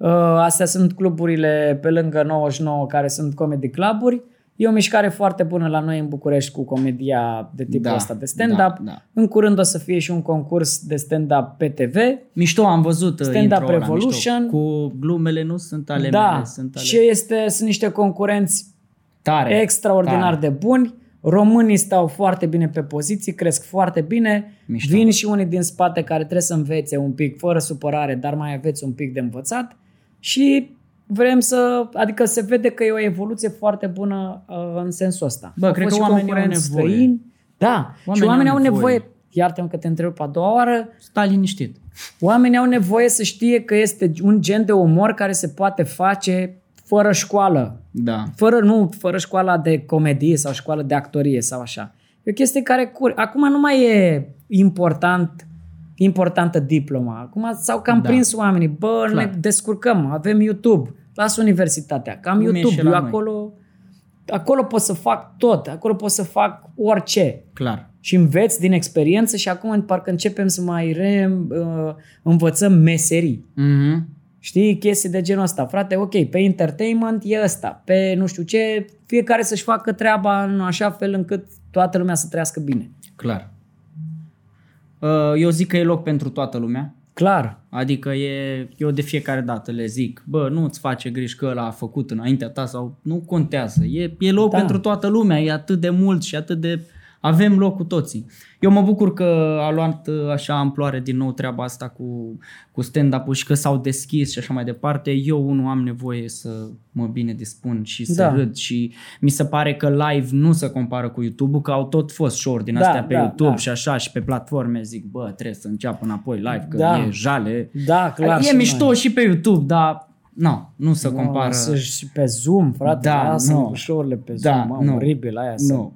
Speaker 1: Uh, Astea sunt cluburile pe lângă 99 care sunt comedy cluburi. E o mișcare foarte bună la noi în București cu comedia de tipul
Speaker 2: Da,
Speaker 1: ăsta de stand-up.
Speaker 2: da, da.
Speaker 1: În curând o să fie și un concurs de stand-up pe TV.
Speaker 2: Mișto, am văzut uh,
Speaker 1: Stand-up
Speaker 2: intro-ul ăla,
Speaker 1: Revolution.
Speaker 2: Mișto. Cu glumele nu sunt ale
Speaker 1: da,
Speaker 2: mele, sunt ale
Speaker 1: și este, sunt niște concurenți
Speaker 2: tare.
Speaker 1: extraordinar
Speaker 2: tare.
Speaker 1: de buni. Românii stau foarte bine pe poziții, cresc foarte bine.
Speaker 2: Mișto.
Speaker 1: Vin și unii din spate care trebuie să învețe un pic, fără supărare, dar mai aveți un pic de învățat. Și vrem să, adică se vede că e o evoluție foarte bună uh, în sensul ăsta.
Speaker 2: Bă,
Speaker 1: Au
Speaker 2: cred
Speaker 1: fost
Speaker 2: că
Speaker 1: și
Speaker 2: oamenii au
Speaker 1: concurenți
Speaker 2: nevoie.
Speaker 1: Străini. Da, și
Speaker 2: Oamenii
Speaker 1: oamenii
Speaker 2: au
Speaker 1: au nevoie,
Speaker 2: nevoie.
Speaker 1: iartă-mă că te întreb pe a doua oară,
Speaker 2: Stai liniștit.
Speaker 1: Oamenii au nevoie să știe că este un gen de umor care se poate face fără școală.
Speaker 2: Da.
Speaker 1: Fără, nu, fără școala de comedie sau școală de actorie sau așa. E o chestie care cur. Acum nu mai e important importantă diploma. Acum s-au cam
Speaker 2: Da.
Speaker 1: da. prins oamenii. Bă,
Speaker 2: Clar.
Speaker 1: ne descurcăm, avem YouTube. Las universitatea, că am
Speaker 2: Cum e
Speaker 1: YouTube.
Speaker 2: și la
Speaker 1: Eu
Speaker 2: noi.
Speaker 1: acolo acolo pot să fac tot, acolo pot să fac orice.
Speaker 2: Clar.
Speaker 1: Și înveți din experiență și acum parcă începem să mai re, uh, învățăm meserii.
Speaker 2: Mhm.
Speaker 1: Știi, chestii de genul ăsta. Frate, ok, pe entertainment e ăsta, pe nu știu ce, fiecare să-și facă treaba în așa fel încât toată lumea să trăiască bine.
Speaker 2: Clar. Uh, Eu zic că e loc pentru toată lumea.
Speaker 1: Clar.
Speaker 2: Adică e, eu de fiecare dată le zic, bă, nu-ți face griji că ăla a făcut înaintea ta sau nu contează. E, e loc
Speaker 1: Da.
Speaker 2: pentru toată lumea, e atât de mult și atât de... Avem loc cu toții. Eu mă bucur că a luat uh, așa amploare din nou treaba asta cu, cu stand-up-ul și că s-au deschis și așa mai departe. Eu unul am nevoie să mă bine dispun și să
Speaker 1: Da.
Speaker 2: râd și mi se pare că live nu se compară cu YouTube-ul, că au tot fost show-uri din
Speaker 1: Da,
Speaker 2: astea pe
Speaker 1: da,
Speaker 2: YouTube
Speaker 1: da.
Speaker 2: și așa și pe platforme. Zic, bă, trebuie să înceapă înapoi live, că
Speaker 1: Da.
Speaker 2: e jale.
Speaker 1: Da, clar.
Speaker 2: e
Speaker 1: și
Speaker 2: mișto
Speaker 1: noi.
Speaker 2: și pe YouTube, dar nu, nu se compară.
Speaker 1: Nu, să- și pe Zoom, frate,
Speaker 2: Da,
Speaker 1: da, lasă
Speaker 2: nu.
Speaker 1: show-urile pe
Speaker 2: Da,
Speaker 1: Zoom, mă,
Speaker 2: nu.
Speaker 1: oribil aia. Să...
Speaker 2: Nu.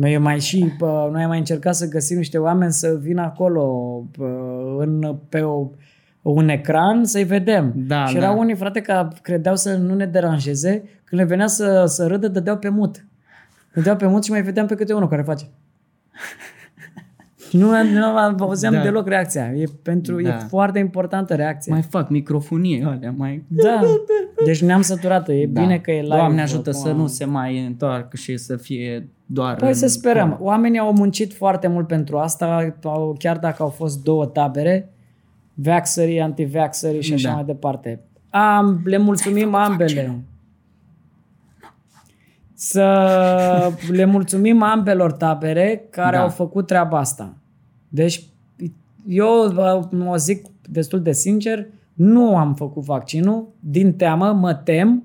Speaker 1: Noi mai și, pă, noi am mai încercat să găsim niște oameni să vină acolo pă, în, pe o, un ecran să-i vedem.
Speaker 2: Da,
Speaker 1: și
Speaker 2: da.
Speaker 1: erau unii, frate, că credeau să nu ne deranjeze, când le venea să, să râdă, dădeau pe mut. Dădeau pe mut și mai vedeam pe câte unul care face. Și nu, nu auzeam
Speaker 2: Da.
Speaker 1: da. deloc reacția. E, pentru,
Speaker 2: Da.
Speaker 1: e foarte importantă reacția.
Speaker 2: Mai fac microfonie alea, mai...
Speaker 1: Da. Deci ne-am săturat E
Speaker 2: Da.
Speaker 1: bine că e live.
Speaker 2: Doamne ajută
Speaker 1: acum.
Speaker 2: să nu se mai întoarcă și să fie doar...
Speaker 1: Păi
Speaker 2: în-
Speaker 1: să sperăm. Oamenii au muncit foarte mult pentru asta, au- chiar dacă au fost două tabere, vaxării, antivaxării și așa
Speaker 2: Da.
Speaker 1: mai departe. Am, le mulțumim ambele. Să le mulțumim ambelor tabere care
Speaker 2: Da.
Speaker 1: au făcut treaba asta. Deci, eu vă- mă zic destul de sincer, nu am făcut vaccinul din teamă, mă tem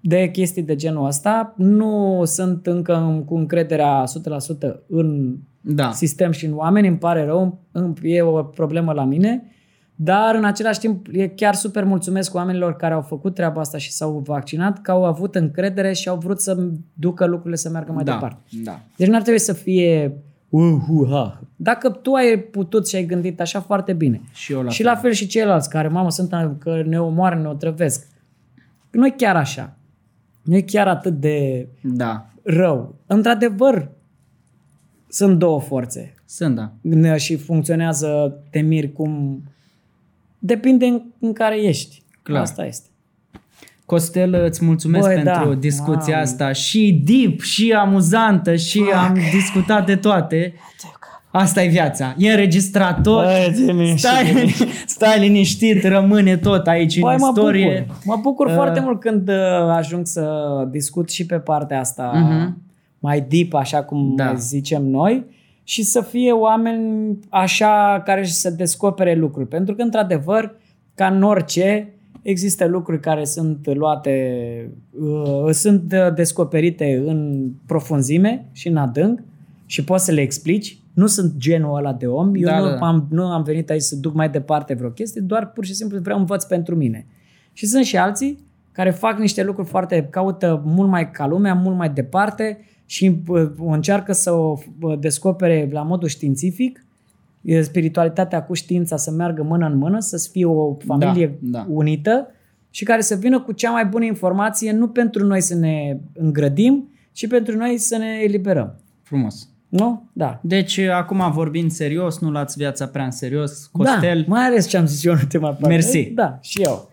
Speaker 1: de chestii de genul ăsta. Nu sunt încă în- cu încrederea 100% în
Speaker 2: Da.
Speaker 1: sistem și în oameni, îmi pare rău, îmi- e o problemă la mine, dar în același timp e chiar super mulțumesc oamenilor care au făcut treaba asta și s-au vaccinat, că au avut încredere și au vrut să ducă lucrurile să meargă mai
Speaker 2: da.
Speaker 1: departe.
Speaker 2: Da.
Speaker 1: Deci nu ar trebui să fie uhuha. Dacă tu ai putut și ai gândit așa foarte bine.
Speaker 2: Și eu la
Speaker 1: și
Speaker 2: fel.
Speaker 1: la fel și ceilalți care, mamă, sunt că ne omoară, ne otrăvesc. Nu e chiar așa. Nu e chiar atât de
Speaker 2: Da.
Speaker 1: rău. Într-adevăr, sunt două forțe
Speaker 2: Sunt, da.
Speaker 1: Ne- și funcționează te miri cum... Depinde în, în care ești.
Speaker 2: Clar.
Speaker 1: Asta este.
Speaker 2: Costel, îți mulțumesc
Speaker 1: Băi,
Speaker 2: pentru
Speaker 1: da.
Speaker 2: discuția
Speaker 1: Mamă.
Speaker 2: asta și deep, și amuzantă, și am discutat de toate. Asta e viața. E înregistrator.
Speaker 1: Băi, zi liniștit.
Speaker 2: Stai, stai liniștit, rămâne tot aici
Speaker 1: Băi,
Speaker 2: în
Speaker 1: mă
Speaker 2: istorie.
Speaker 1: bucur. Mă bucur
Speaker 2: Uh.
Speaker 1: foarte mult când uh, ajung să discut și pe partea asta
Speaker 2: Mhm.
Speaker 1: mai deep, așa cum
Speaker 2: Da.
Speaker 1: mai zicem noi, și să fie oameni așa care să descopere lucruri. Pentru că, într-adevăr, ca în orice, există lucruri care sunt luate, uh, sunt uh, descoperite în profunzime și în adânc și poți să le explici. Nu sunt genul ăla de om. Eu
Speaker 2: Da,
Speaker 1: nu,
Speaker 2: da, da.
Speaker 1: Am, nu am venit aici să duc mai departe vreo chestie, doar pur și simplu vreau învăț pentru mine. Și sunt și alții care fac niște lucruri foarte, caută mult mai ca lumea, mult mai departe și uh, încearcă să o uh, descopere la modul științific, e spiritualitatea cu știința să meargă mână în mână, să fie o familie
Speaker 2: Da, da.
Speaker 1: unită și care să vină cu cea mai bună informație, nu pentru noi să ne îngrădim, ci pentru noi să ne eliberăm.
Speaker 2: Frumos.
Speaker 1: Nu? Da.
Speaker 2: Deci, acum vorbind serios, nu luați viața prea în serios. Costel,
Speaker 1: Da, mai ales ce am zis eu în ultima parte.
Speaker 2: Mersi.
Speaker 1: Da, și eu.